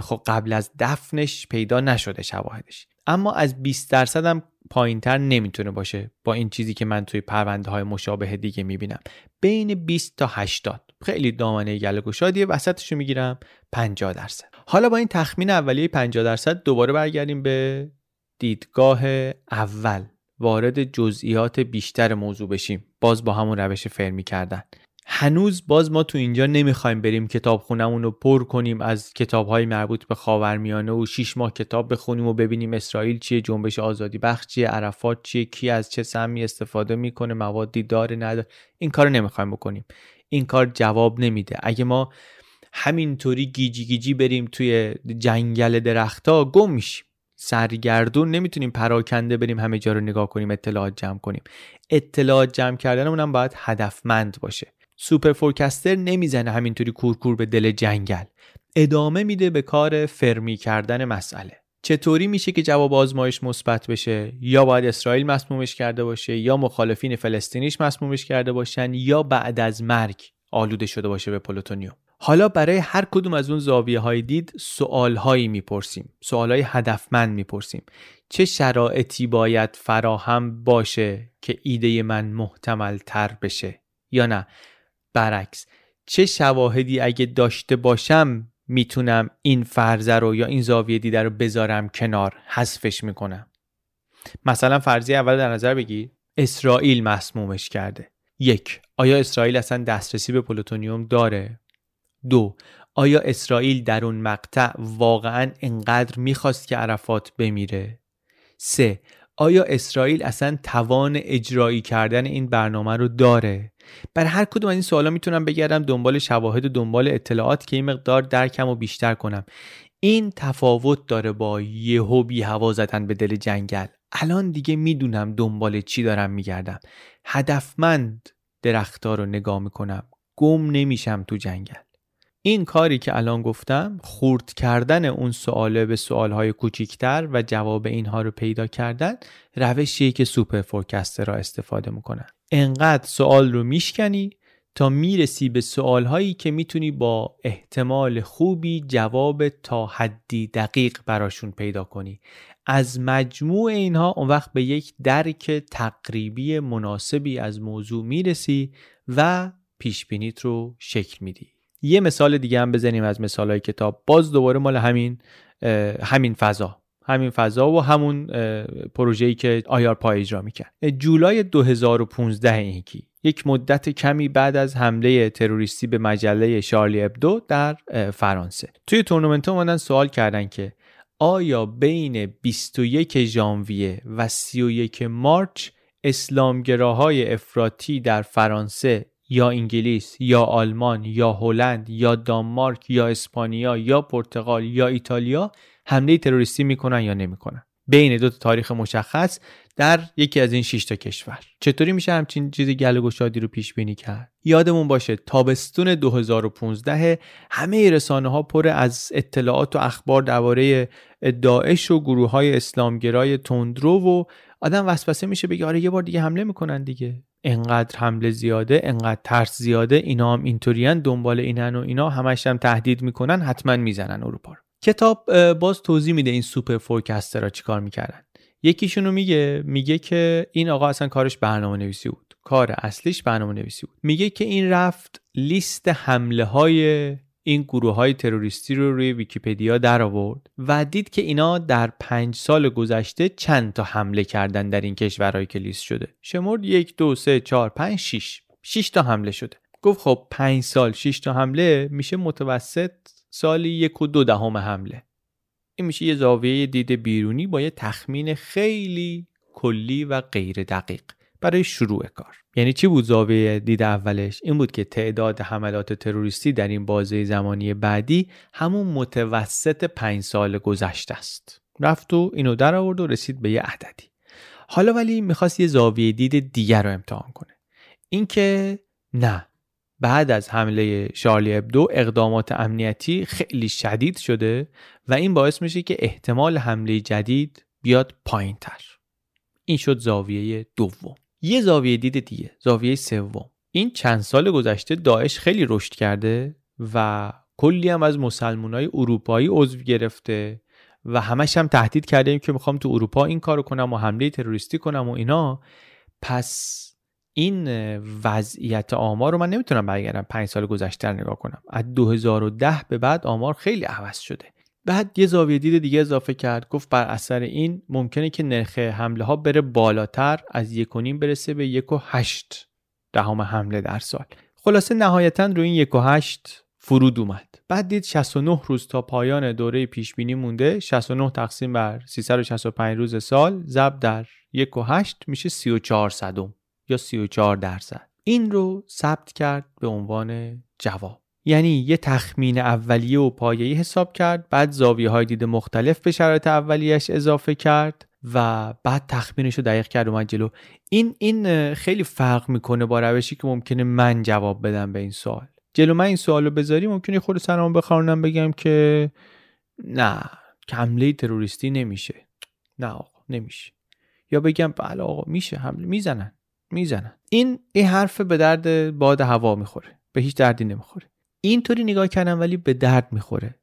خب قبل از دفنش پیدا نشده شواهدش. اما از 20 درصد هم پایینتر نمی‌تونه باشه با این چیزی که من توی پرونده های مشابه دیگه می‌بینم. بین 20 تا 80 خیلی دامنه گله گشادیه وسطش می‌گیرم 50 درصد. حالا با این تخمین اولیه 50 درصد دوباره برگردیم به دیدگاه اول وارد جزئیات بیشتر موضوع بشیم. باز با همون روش فرمی کردن هنوز باز ما تو اینجا نمی‌خوایم بریم کتاب خونمون رو پر کنیم از کتاب های مربوط به خاورمیانه و شیش ماه کتاب بخونیم و ببینیم اسرائیل چیه جنبش آزادی بخش چیه عرفات چیه کی از چه سمی استفاده می‌کنه موادی داره نداره. این کار نمی‌خوایم بکنیم. این کار جواب نمیده. اگه ما همینطوری گیجی گیجی بریم توی جنگل درختها گم میشیم. سرگردون نمی‌تونیم پراکنده بریم همه جا رو نگاه کنیم اطلاعات جمع کنیم. اطلاعات جمع کردنمون هم باید هدفمند باشه. superforecaster نمی‌زنه همینطوری کورکور به دل جنگل. ادامه میده به کار فرمی کردن مسئله. چطوری میشه که جواب آزمایش مثبت بشه؟ یا باید اسرائیل مسمومش کرده باشه یا مخالفین فلسطینیش مسمومش کرده باشن یا بعد از مرگ آلوده شده باشه به پلوتونیوم. حالا برای هر کدوم از اون زاویه های دید سوال هایی می‌پرسیم. سوال های هدفمند می‌پرسیم. چه شرایطی باید فراهم باشه که ایده من محتمل تر بشه یا نه؟ برعکس چه شواهدی اگه داشته باشم می‌تونم این فرضه رو یا این زاویه دیده رو بذارم کنار حذفش می‌کنم؟ مثلا فرضیه اول در نظر بگیر اسرائیل مسمومش کرده. یک آیا اسرائیل اصلا دسترسی به پلوتونیوم داره؟ دو آیا اسرائیل در اون مقطع واقعا انقدر می‌خواست که عرفات بمیره؟ سه آیا اسرائیل اصلا توان اجرایی کردن این برنامه رو داره؟ برای هر کدوم از این سوالا می‌تونم بگردم دنبال شواهد و دنبال اطلاعات که این مقدار درکم و بیشتر کنم. این تفاوت داره با یهو بی هوا زدن به دل جنگل. الان دیگه می‌دونم دنبال چی دارم میگردم. هدفمند درختار رو نگاه می‌کنم. گم نمیشم تو جنگل. این کاری که الان گفتم خورد کردن اون سواله به سوالهای کوچیکتر و جواب اینها رو پیدا کردن روشیه که سوپر فورکستر را استفاده می‌کنن. انقدر سوال رو میشکنی تا می‌رسی به سوالهایی که می‌تونی با احتمال خوبی جواب تا حدی دقیق براشون پیدا کنی. از مجموع اینها اون وقت به یک درک تقریبی مناسبی از موضوع می‌رسی و پیش بینیت رو شکل میدی. یه مثال دیگه هم بزنیم از مثال های کتاب. باز دوباره مال همین همین فضا. همین فضا و همون پروژه‌ای که آیار پای اجرا می‌کرد. جولای 2015 اینکی. یک مدت کمی بعد از حمله تروریستی به مجله شارلی ابدو در فرانسه. توی تورنمنت اومدن سوال کردن که آیا بین 21 ژانویه و 31 مارچ اسلامگراهای افراطی در فرانسه یا انگلیس یا آلمان یا هلند یا دانمارک یا اسپانیا یا پرتغال یا ایتالیا حمله تروریستی می‌کنن یا نمی‌کنن. بین دو تا تاریخ مشخص در یکی از این 6 تا کشور. چطوری میشه همچین چیزی گل گشادی رو پیش بینی کرد؟ یادمون باشه تابستون 2015 همه رسانه ها پر از اطلاعات و اخبار درباره داعش و گروه های اسلامگرای تندرو و آدم وسوسه میشه بگه آره یه بار دیگه حمله می‌کنن دیگه. انقدر حمله زیاده انقدر ترس زیاده اینا هم اینطورین دنبال اینن و اینا همش هم تهدید می‌کنن حتما می‌زنن اروپا رو. کتاب باز توضیح میده این superforecaster ها چیکار می‌کردن. یکیشونو میگه میگه که این آقا اصلا کارش برنامه نویسی بود. کار اصلیش برنامه نویسی بود. میگه که این رفت لیست حمله های این گروه های تروریستی رو روی ویکیپدیا در آورد و دید که اینا در پنج سال گذشته چند تا حمله کردن در این کشورهایی که لیست شده. شمرد یک دو سه چهار پنج شیش. شیش تا حمله شده. گفت خب پنج سال شیش تا حمله میشه متوسط سالی یک و دو دهم حمله. این میشه یه زاویه دید بیرونی با یه تخمین خیلی کلی و غیر دقیق. برای شروع کار. یعنی چی بود زاویه دید اولش؟ این بود که تعداد حملات تروریستی در این بازه زمانی بعدی همون متوسط پنج سال گذشته است. رفت و اینو در آورد و رسید به یه عددی. حالا ولی می‌خواست یه زاویه دید دیگر رو امتحان کنه. اینکه نه. بعد از حمله شارلی ابدو اقدامات امنیتی خیلی شدید شده و این باعث میشه که احتمال حمله جدید بیاد پایین تر. این شد زاویه دوم. یه زاویه دید دیگه زاویه سوم. این چند سال گذشته داعش خیلی رشد کرده و کلی هم از مسلمانای اروپایی عضو گرفته و همش هم تهدید کرده که می‌خوام تو اروپا این کارو کنم و حمله تروریستی کنم و اینا. پس این وضعیت آمار رو من نمی‌تونم برگردم پنج سال گذشته نگاه کنم. از 2010 به بعد آمار خیلی عوض شده. بعد یه زاویه دید دیگه اضافه کرد. گفت بر اثر این ممکنه که نرخ حمله ها بره بالاتر از یک و نیم برسه به یک و هشت دهم حمله در سال. خلاصه نهایتا روی این یک و هشت فرود اومد. بعد دید 69 روز تا پایان دوره پیش بینی مونده 69 تقسیم بر 365 روز سال ضرب در یک و هشت میشه 34 صدم یا 34 درصد. این رو ثبت کرد به عنوان جواب. یعنی یه تخمین اولیه و پایه‌ای حساب کرد بعد زاویه های دید مختلف به شرایط اولیش اضافه کرد و بعد تخمینش رو دقیق کرد اومد جلو. این این خیلی فرق می‌کنه با روشی که ممکنه من جواب بدم به این سوال. جلو من این سوال رو بذاری ممکنه خود سرام بخوانم بگم که نه حمله تروریستی نمیشه. نه آقا نمیشه. یا بگم بله آقا میشه حمله می‌زنن می‌زنن. این این حرف به درد باد هوا می‌خوره به هیچ دردی نمی‌خوره. اینطوری نگاه کردن ولی به درد می‌خوره.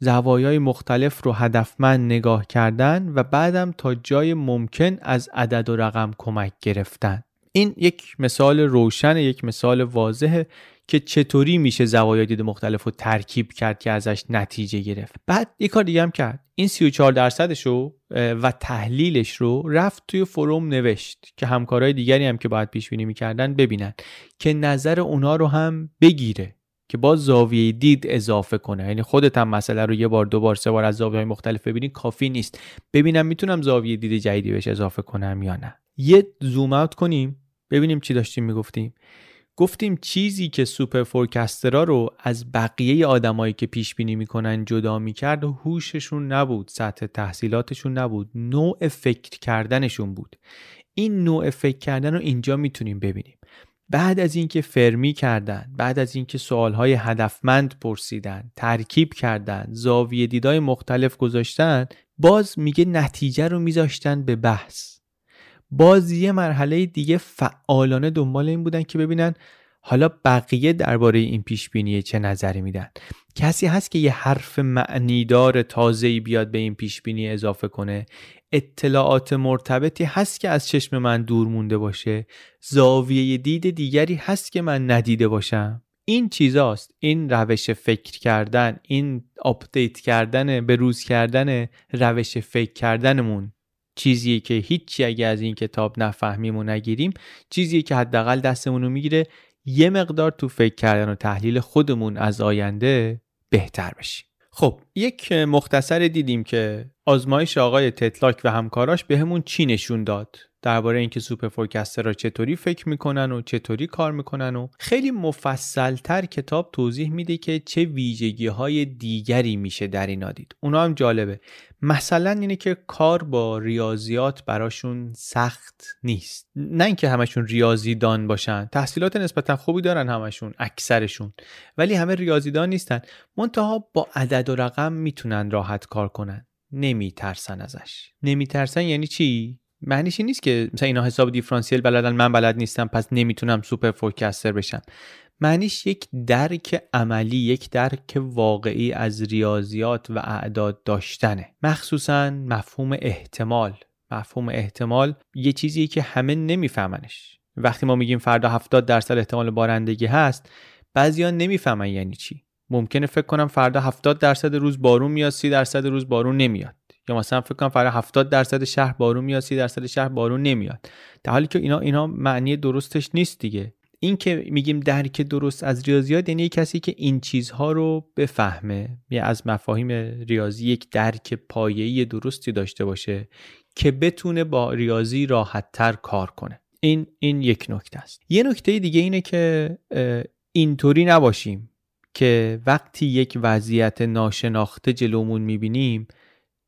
زوایای مختلف رو هدفمند نگاه کردن و بعدم تا جای ممکن از عدد و رقم کمک گرفتن. این یک مثال روشن یک مثال واضحه که چطوری میشه زوایای دید مختلف رو ترکیب کرد که ازش نتیجه گرفت. بعد یک کار دیگه هم کرد. این 34 درصدش رو و تحلیلش رو رفت توی فروم نوشت که همکارای دیگری هم که باید پیش بینی می‌کردن ببینن که نظر اونا رو هم بگیره. که با زاویه دید اضافه کنه. یعنی خودت هم مسئله رو یه بار دو بار سه بار از زاویه مختلف ببینی کافی نیست. ببینم می‌تونم زاویه دید جدیدی بهش اضافه کنم یا نه. یه زوم اوت کنیم ببینیم چی داشتیم می‌گفتیم. گفتیم چیزی که سوپر فورکسترا رو از بقیه آدمایی که پیش بینی می‌کنن جدا می‌کرد و هوششون نبود سطح تحصیلاتشون نبود نوع فکر کردنشون بود. این نوع فکر کردن رو اینجا می‌تونیم ببینیم. بعد از اینکه فرمی کردن بعد از اینکه سوالهای هدفمند پرسیدن ترکیب کردن زاویه دیدای مختلف گذاشتن باز میگه نتیجه رو میذاشتن به بحث. باز یه مرحله دیگه فعالانه دنبال این بودن که ببینن حالا بقیه درباره این پیش بینی چه نظری میدن. کسی هست که یه حرف معنیدار تازه‌ای بیاد به این پیش بینی اضافه کنه؟ اطلاعات مرتبطی هست که از چشم من دور مونده باشه؟ زاویه دید دیگری هست که من ندیده باشم؟ این چیزاست. این روش فکر کردن این آپدیت کردن به روز کردن روش فکر کردنمون. چیزیه که هیچی اگه از این کتاب نفهمیم و نگیریم چیزیه که حداقل دستمون رو می‌گیره یه مقدار تو فکر کردن و تحلیل خودمون از آینده بهتر بشیم. خب یک مختصر دیدیم که آزمایش آقای تتلاک و همکاراش به چی نشون داد. درباره اینکه سوپر فورکستر را چطوری فکر می‌کنن و چطوری کار می‌کنن و خیلی مفصلتر کتاب توضیح میده که چه ویژگی های دیگری میشه در اینا دید. اونا هم جالبه. مثلا اینه که کار با ریاضیات براشون سخت نیست. نه اینکه همشون ریاضیدان باشن. تحصیلات نسبتا خوبی دارن همشون اکثرشون. ولی همه ریاضیدان نیستن. منتها با عدد و رقم می‌تونن راحت کار کنن. نمیترسن ازش. نمیترسن یعنی چی؟ معنیش این نیست که مثلا اینا حساب دیفرانسیل بلدن من بلد نیستم پس نمی‌تونم سوپر فورکستر بشم. معنیش یک درک عملی یک درک واقعی از ریاضیات و اعداد داشتنه. مخصوصا مفهوم احتمال. مفهوم احتمال یه چیزی که همه نمیفهمنش. وقتی ما میگیم فردا 70 درصد احتمال بارندگی هست بعضیا نمی‌فهمن یعنی چی. ممکنه فکر کنم فردا 70 درصد روز بارون میاد 30 درصد روز بارون نمیاد. یا مثلا فکر کنم فردا 70 درصد شهر بارون میاد 30 درصد شهر بارون نمیاد. در حالی که اینا اینا معنی درستش نیست دیگه. این که میگیم درک درست از ریاضیات یعنی کسی که این چیزها رو بفهمه یا از مفاهیم ریاضی یک درک پایه‌ای درستی داشته باشه که بتونه با ریاضی راحتتر کار کنه. این این یک نکته است. یه نکته دیگه اینه که اینطوری نباشیم. که وقتی یک وضعیت ناشناخته جلومون می‌بینیم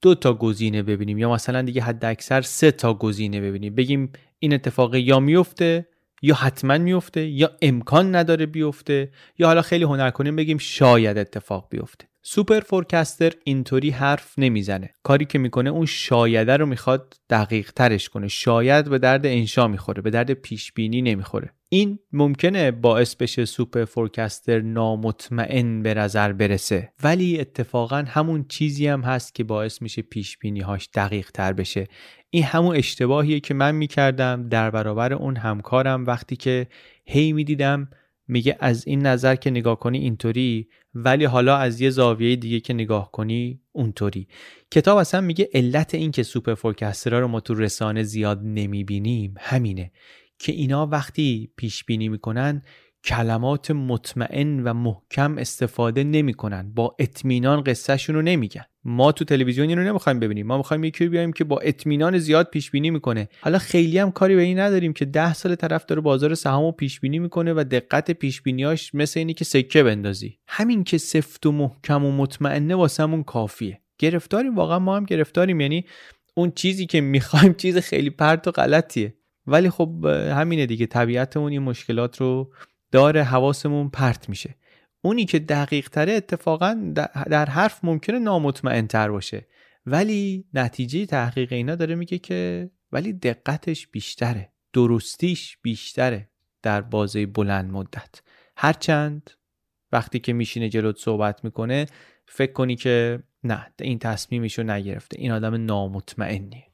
دو تا گزینه ببینیم یا مثلا دیگه حد اکثر سه تا گزینه ببینیم. بگیم این اتفاق یا میفته یا حتما میفته یا امکان نداره بیفته یا حالا خیلی هنر کنیم بگیم شاید اتفاق بیفته. superforecaster اینطوری حرف نمی‌زنه. کاری که می‌کنه اون شایده رو می‌خواد دقیق ترش کنه. شاید به درد انشا می‌خوره به درد پیش بینی نمی‌خوره. این ممکنه باعث بشه superforecaster نامطمئن به نظر برسه. ولی اتفاقا همون چیزی هم هست که باعث میشه پیش بینی هاش دقیق تر بشه. این همون اشتباهیه که من می‌کردم در برابر اون همکارم وقتی که هی می‌دیدم میگه از این نظر که نگاه کنی اینطوری ولی حالا از یه زاویه دیگه که نگاه کنی اونطوری. کتاب اصلا میگه علت این که superforecaster ها رو ما تو رسانه زیاد نمی‌بینیم همینه. که اینا وقتی پیش بینی می‌کنن کلمات مطمئن و محکم استفاده نمی‌کنن. با اطمینان قصهشون رو نمیگن. ما تو تلویزیون اینو نمی‌خوایم ببینیم. ما می‌خوایم یکی بیاد که با اطمینان زیاد پیش بینی می‌کنه. حالا خیلی هم کاری به این نداریم که ده سال طرف داره بازار سهامو پیش بینی می‌کنه و دقت پیش بینیاش مثل اینی که سکه بندازی. همین که سفت و محکم و مطمئنه واسمون کافیه. گرفتاریم واقعا ما هم گرفتاریم. یعنی اون چیزی که می‌خوایم چیز خیلی پرت و غلطیه. ولی خب همینه دیگه. طبیعتمون این مشکلات رو داره حواسمون پرت میشه. اونی که دقیق تره اتفاقا در حرف ممکنه نامطمئن تر باشه. ولی نتیجه تحقیق اینا داره میگه که ولی دقتش بیشتره. درستیش بیشتره در بازه بلند مدت. هرچند وقتی که میشینه جلوت صحبت می‌کنه فکر کنی که نه این تصمیمشو نگرفته. این آدم نامطمئنیه.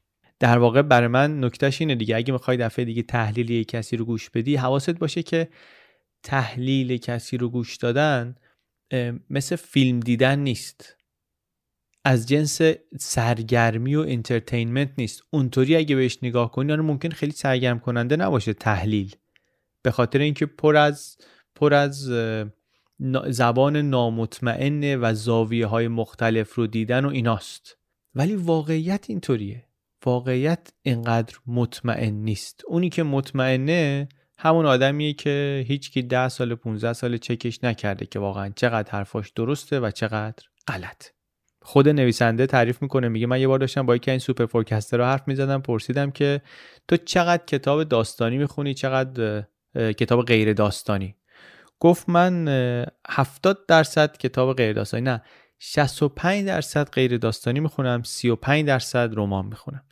در واقع برای من نکتهش اینه دیگه. اگه می‌خوای دفعه دیگه تحلیل کسی رو گوش بدی حواست باشه که تحلیل کسی رو گوش دادن مثل فیلم دیدن نیست. از جنس سرگرمی و انترتینمنت نیست. اونطوری اگه بهش نگاه کنی آره ممکن خیلی سرگرم کننده نباشه تحلیل. به خاطر اینکه پر از پر از زبان نامطمئنه و زاویه های مختلف رو دیدن و ایناست. ولی واقعیت اینطوریه. واقعیت اینقدر مطمئن نیست. اونی که مطمئنه همون آدمیه که هیچکی ده سال 15 سال چکش نکرده که واقعا چقدر حرفاش درسته و چقدر غلط. خود نویسنده تعریف می‌کنه میگه من یه بار داشتم با یکی این سوپر فورکستر رو حرف می‌زدم پرسیدم که تو چقدر کتاب داستانی می‌خونی؟ چقدر کتاب غیر داستانی؟ گفت من 70 درصد کتاب غیر داستانی نه 65 درصد غیر داستانی می‌خونم 35 درصد رمان می‌خونم.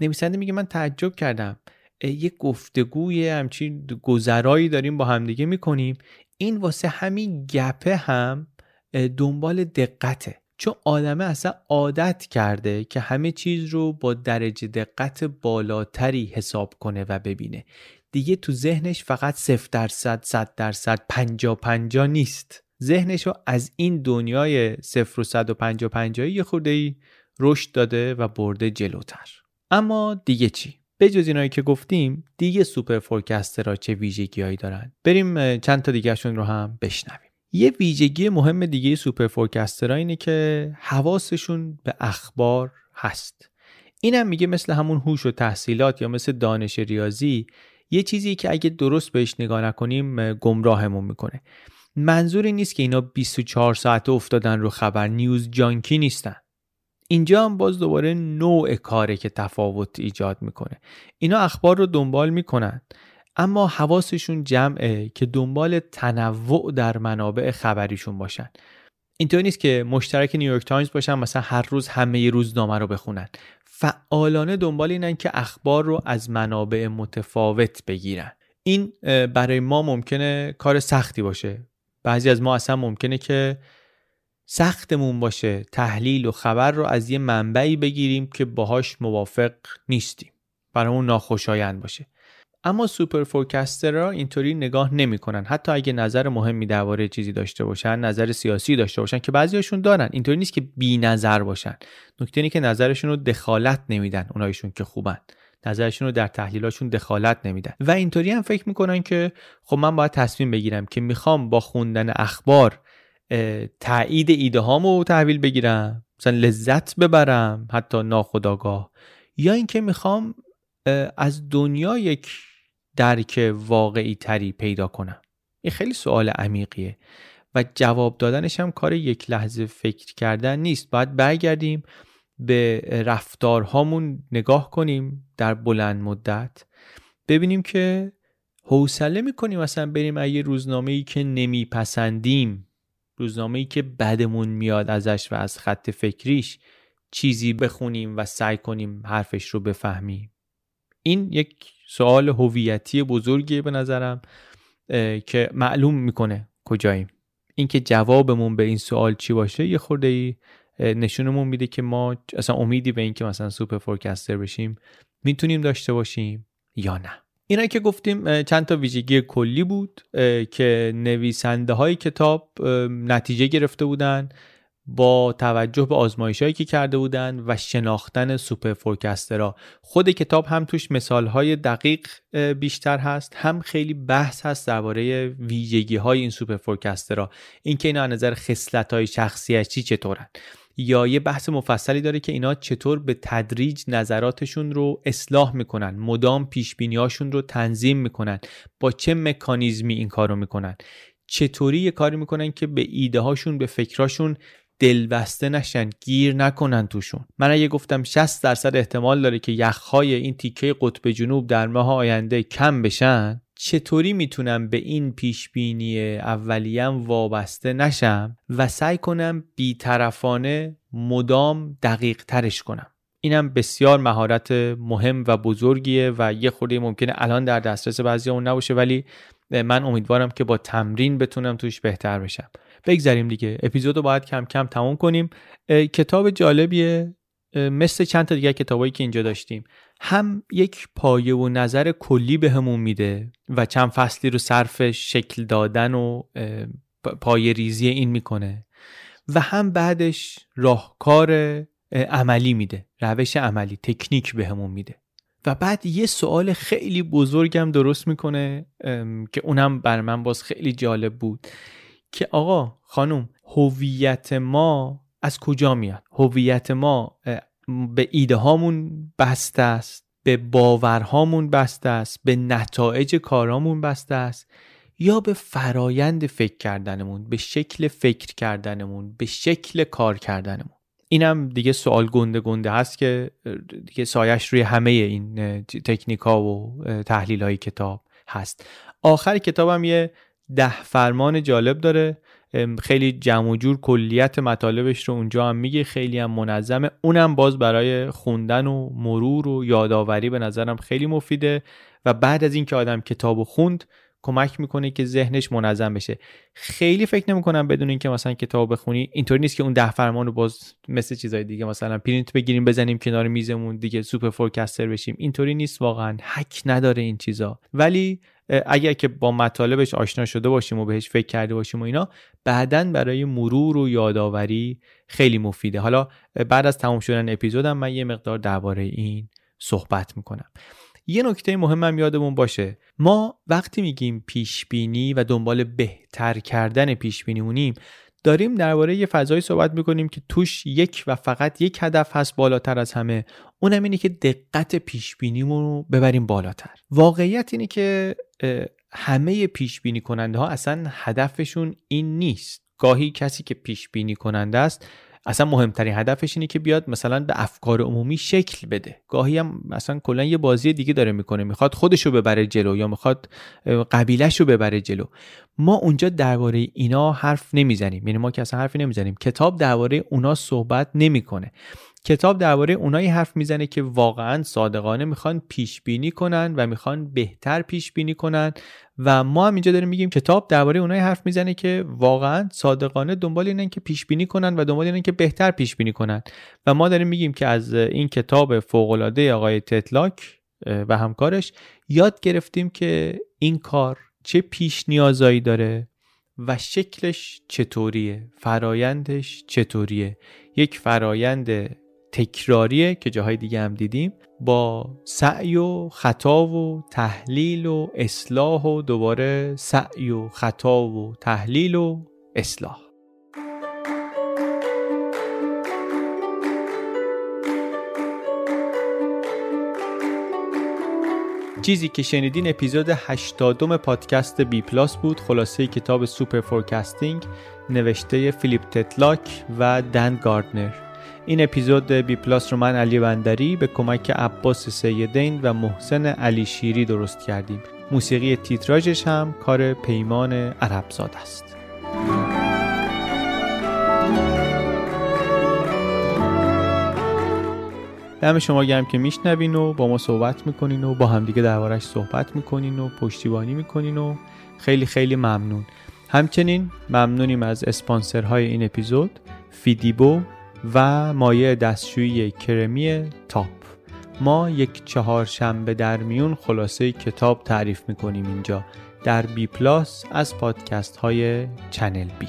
نویسنده میگه من تعجب کردم. یه گفتگوی همچین گذرایی داریم با همدیگه می‌کنیم. این واسه همین گپه هم دنبال دقته. چون آدمه اصلا عادت کرده که همه چیز رو با درجه دقت بالاتری حساب کنه و ببینه. دیگه تو ذهنش فقط 0 درصد 100 درصد 50 50 نیست. ذهنش رو از این دنیای 0 و 100 و 50 50 یه خورده ای رشد داده و برده جلوتر. اما دیگه چی؟ به جز اینایی که گفتیم دیگه superforecaster ها چه ویژگیهایی دارن؟ بریم چند تا دیگهشون رو هم بشنویم. یه ویژگی مهم دیگه superforecaster ها اینه که حواسشون به اخبار هست. اینم میگه مثل همون هوش و تحصیلات یا مثل دانش ریاضی یه چیزی که اگه درست بهش نگاه نکنیم گمراهمون می‌کنه. منظوری نیست که اینا 24 ساعته افتادن رو خبر. نیوز جانکی نیستن. اینجا هم باز دوباره نوع کاره که تفاوت ایجاد می‌کنه. اینا اخبار رو دنبال می‌کنن اما حواسشون جمعه که دنبال تنوع در منابع خبریشون باشن. اینطور نیست که مشترک نیویورک تایمز باشن مثلا هر روز همه روزنامه رو بخونن. فعالانه دنبال اینن که اخبار رو از منابع متفاوت بگیرن. این برای ما ممکنه کار سختی باشه. بعضی از ما اصلا ممکنه که سختمون باشه تحلیل و خبر رو از یه منبعی بگیریم که باهاش موافق نیستیم. برامون ناخوشایند باشه. اما superforecaster ها اینطوری نگاه نمی‌کنن. حتی اگه نظر مهمی درباره چیزی داشته باشن نظر سیاسی داشته باشن که بعضیاشون دارن. اینطوری نیست که بی نظر باشن. نکته اینه که نظرشون رو دخالت نمیدن اونایشون که خوبن. نظرشون رو در تحلیلاشون دخالت نمیدن. و اینطوری هم فکر می‌کنن که خب من باید تصمیم بگیرم که می‌خوام با خوندن اخبار تایید ایده هامو تحویل بگیرم مثلا لذت ببرم حتی ناخداگاه یا اینکه می‌خوام از دنیا یک درک واقعی تری پیدا کنم. این خیلی سوال عمیقیه و جواب دادنش هم کار یک لحظه فکر کردن نیست. باید برگردیم به رفتارهامون نگاه کنیم در بلند مدت. ببینیم که حوصله می‌کنیم مثلا بریم یه روزنامه ای که نمیپسندیم. روزنامه ای که بدمون میاد ازش و از خط فکریش چیزی بخونیم و سعی کنیم حرفش رو بفهمیم. این یک سوال هویتی بزرگیه به نظرم که معلوم می‌کنه کجاییم. اینکه جوابمون به این سوال چی باشه یه خورده ای نشونمون میده که ما اصلا امیدی به اینکه مثلا superforecaster بشیم می‌تونیم داشته باشیم یا نه. اینا که گفتیم چند تا ویژگی کلی بود که نویسنده های کتاب نتیجه گرفته بودن با توجه به آزمایش هایی که کرده بودن و شناختن superforecaster ها. خود کتاب هم توش مثال های دقیق بیشتر هست هم خیلی بحث هست درباره ویژگی های این superforecaster ها. اینکه اینا از نظر خصلت های شخصیتی چطورن. یا یه بحث مفصلی داره که اینا چطور به تدریج نظراتشون رو اصلاح می‌کنن مدام پیش رو تنظیم می‌کنن با چه مکانیزمی این کارو می‌کنن چطوری یه کاری می‌کنن که به ایده هاشون به فکراشون دلبسته نشن گیر نکنن توشون. من اگه گفتم 60 درصد احتمال داره که یخهای این تیکه قطب جنوب در ماه آینده کم بشن چطوری می‌تونم به این پیش بینی اولیم وابسته نشم و سعی کنم بیطرفانه مدام دقیق ترش کنم؟ اینم بسیار مهارت مهم و بزرگیه و یه خورده ممکنه الان در دسترس بعضی اون نباشه ولی من امیدوارم که با تمرین بتونم توش بهتر بشم. بگذاریم دیگه. اپیزود رو باید کم کم تموم کنیم. کتاب جالبیه. مثل چند تا دیگه کتابایی که اینجا داشتیم. هم یک پایه و نظر کلی بهمون میده و چند فصلی رو صرف شکل دادن و پایه ریزی این می‌کنه و هم بعدش راهکار عملی میده روش عملی تکنیک بهمون میده و بعد یه سوال خیلی بزرگم درست می‌کنه که اونم بر من باز خیلی جالب بود که آقا خانم هویت ما از کجا میاد؟ هویت ما به ایده هامون بسته است به باورهامون بسته است به نتایج کارامون بسته است یا به فرایند فکر کردنمون به شکل فکر کردنمون به شکل کار کردنمون. اینم دیگه سوال گنده گنده هست که دیگه سایش روی همه این تکنیک ها و تحلیل های کتاب هست. آخر کتابم یه ده فرمان جالب داره. خیلی جمع و جور کلیت مطالبش رو اونجا هم میگه خیلی هم منظمه. اونم باز برای خوندن و مرور و یادآوری به نظرم خیلی مفیده و بعد از اینکه آدم کتاب خوند کمک می‌کنه که ذهنش منظم بشه. خیلی فکر نمی‌کنم بدون اینکه مثلا کتاب بخونی اینطوری نیست که اون ده فرمان رو باز مثل چیزای دیگه مثلا پرینت بگیریم بزنیم کنار میزمون دیگه superforecaster بشیم. اینطوری نیست واقعا. حک نداره این چیزا. ولی اگر که با مطالبش آشنا شده باشیم و بهش فکر کرده باشیم و اینا بعدا برای مرور و یادآوری خیلی مفیده. حالا بعد از تمام شدن اپیزودم من یه مقدار درباره این صحبت می‌کنم. یه نکته مهمم یادمون باشه. ما وقتی میگیم پیش بینی و دنبال بهتر کردن پیش بینیمونیم داریم درباره یه فضایی صحبت می‌کنیم که توش یک و فقط یک هدف هست بالاتر از همه. اونم اینه که دقت پیش رو ببریم بالاتر. واقعیت اینه که همه پیش بینی کننده ها اصلا هدفشون این نیست. گاهی کسی که پیش بینی کننده است اصلا مهمترین هدفش اینه که بیاد مثلا به افکار عمومی شکل بده. گاهی هم مثلا کلا یه بازی دیگه داره می‌کنه می‌خواد خودشو ببره جلو یا می‌خواد قبیلش رو ببره جلو. ما اونجا درباره اینا حرف نمی‌زنیم. یعنی ما که اصلا حرفی نمی‌زنیم. کتاب درباره اونا صحبت نمی‌کنه. کتاب درباره اونایی حرف می‌زنه که واقعا صادقانه می‌خوان پیش بینی کنن و می‌خوان بهتر پیش بینی کنن. و ما هم اینجا داریم میگیم کتاب درباره اونایی حرف می‌زنه که واقعا صادقانه دنبال اینن که پیش بینی کنن و دنبال اینن که بهتر پیش بینی کنن. و ما داریم میگیم که از این کتاب فوق العاده آقای تتلاک و همکارش یاد گرفتیم که این کار چه پیش نیازایی داره و شکلش چطوریه فرایندش چطوریه. یک فرایند تکراریه که جاهای دیگه هم دیدیم با سعی و خطا و تحلیل و اصلاح و دوباره سعی و خطا و تحلیل و اصلاح. چیزی که شنیدین اپیزود 80 پادکست بی پلاس بود. خلاصه کتاب Superforecasting نوشته فیلیپ تتلاک و دن گاردنر. این اپیزود بی پلاس رو من علی بندری به کمک عباس سیدین و محسن علی شیری درست کردیم. موسیقی تیتراژش هم کار پیمان عربزاد است. دم شما گرم که میشنوین و با ما صحبت می‌کنین و با همدیگه دربارش صحبت می‌کنین و پشتیبانی می‌کنین و خیلی خیلی ممنون. همچنین ممنونیم از اسپانسرهای این اپیزود فیدیبو و مایع دستشویی کرمی تاپ. ما یک چهارشنبه در میون خلاصه کتاب تعریف می‌کنیم اینجا. در بی پلاس از پادکست های چنل بی.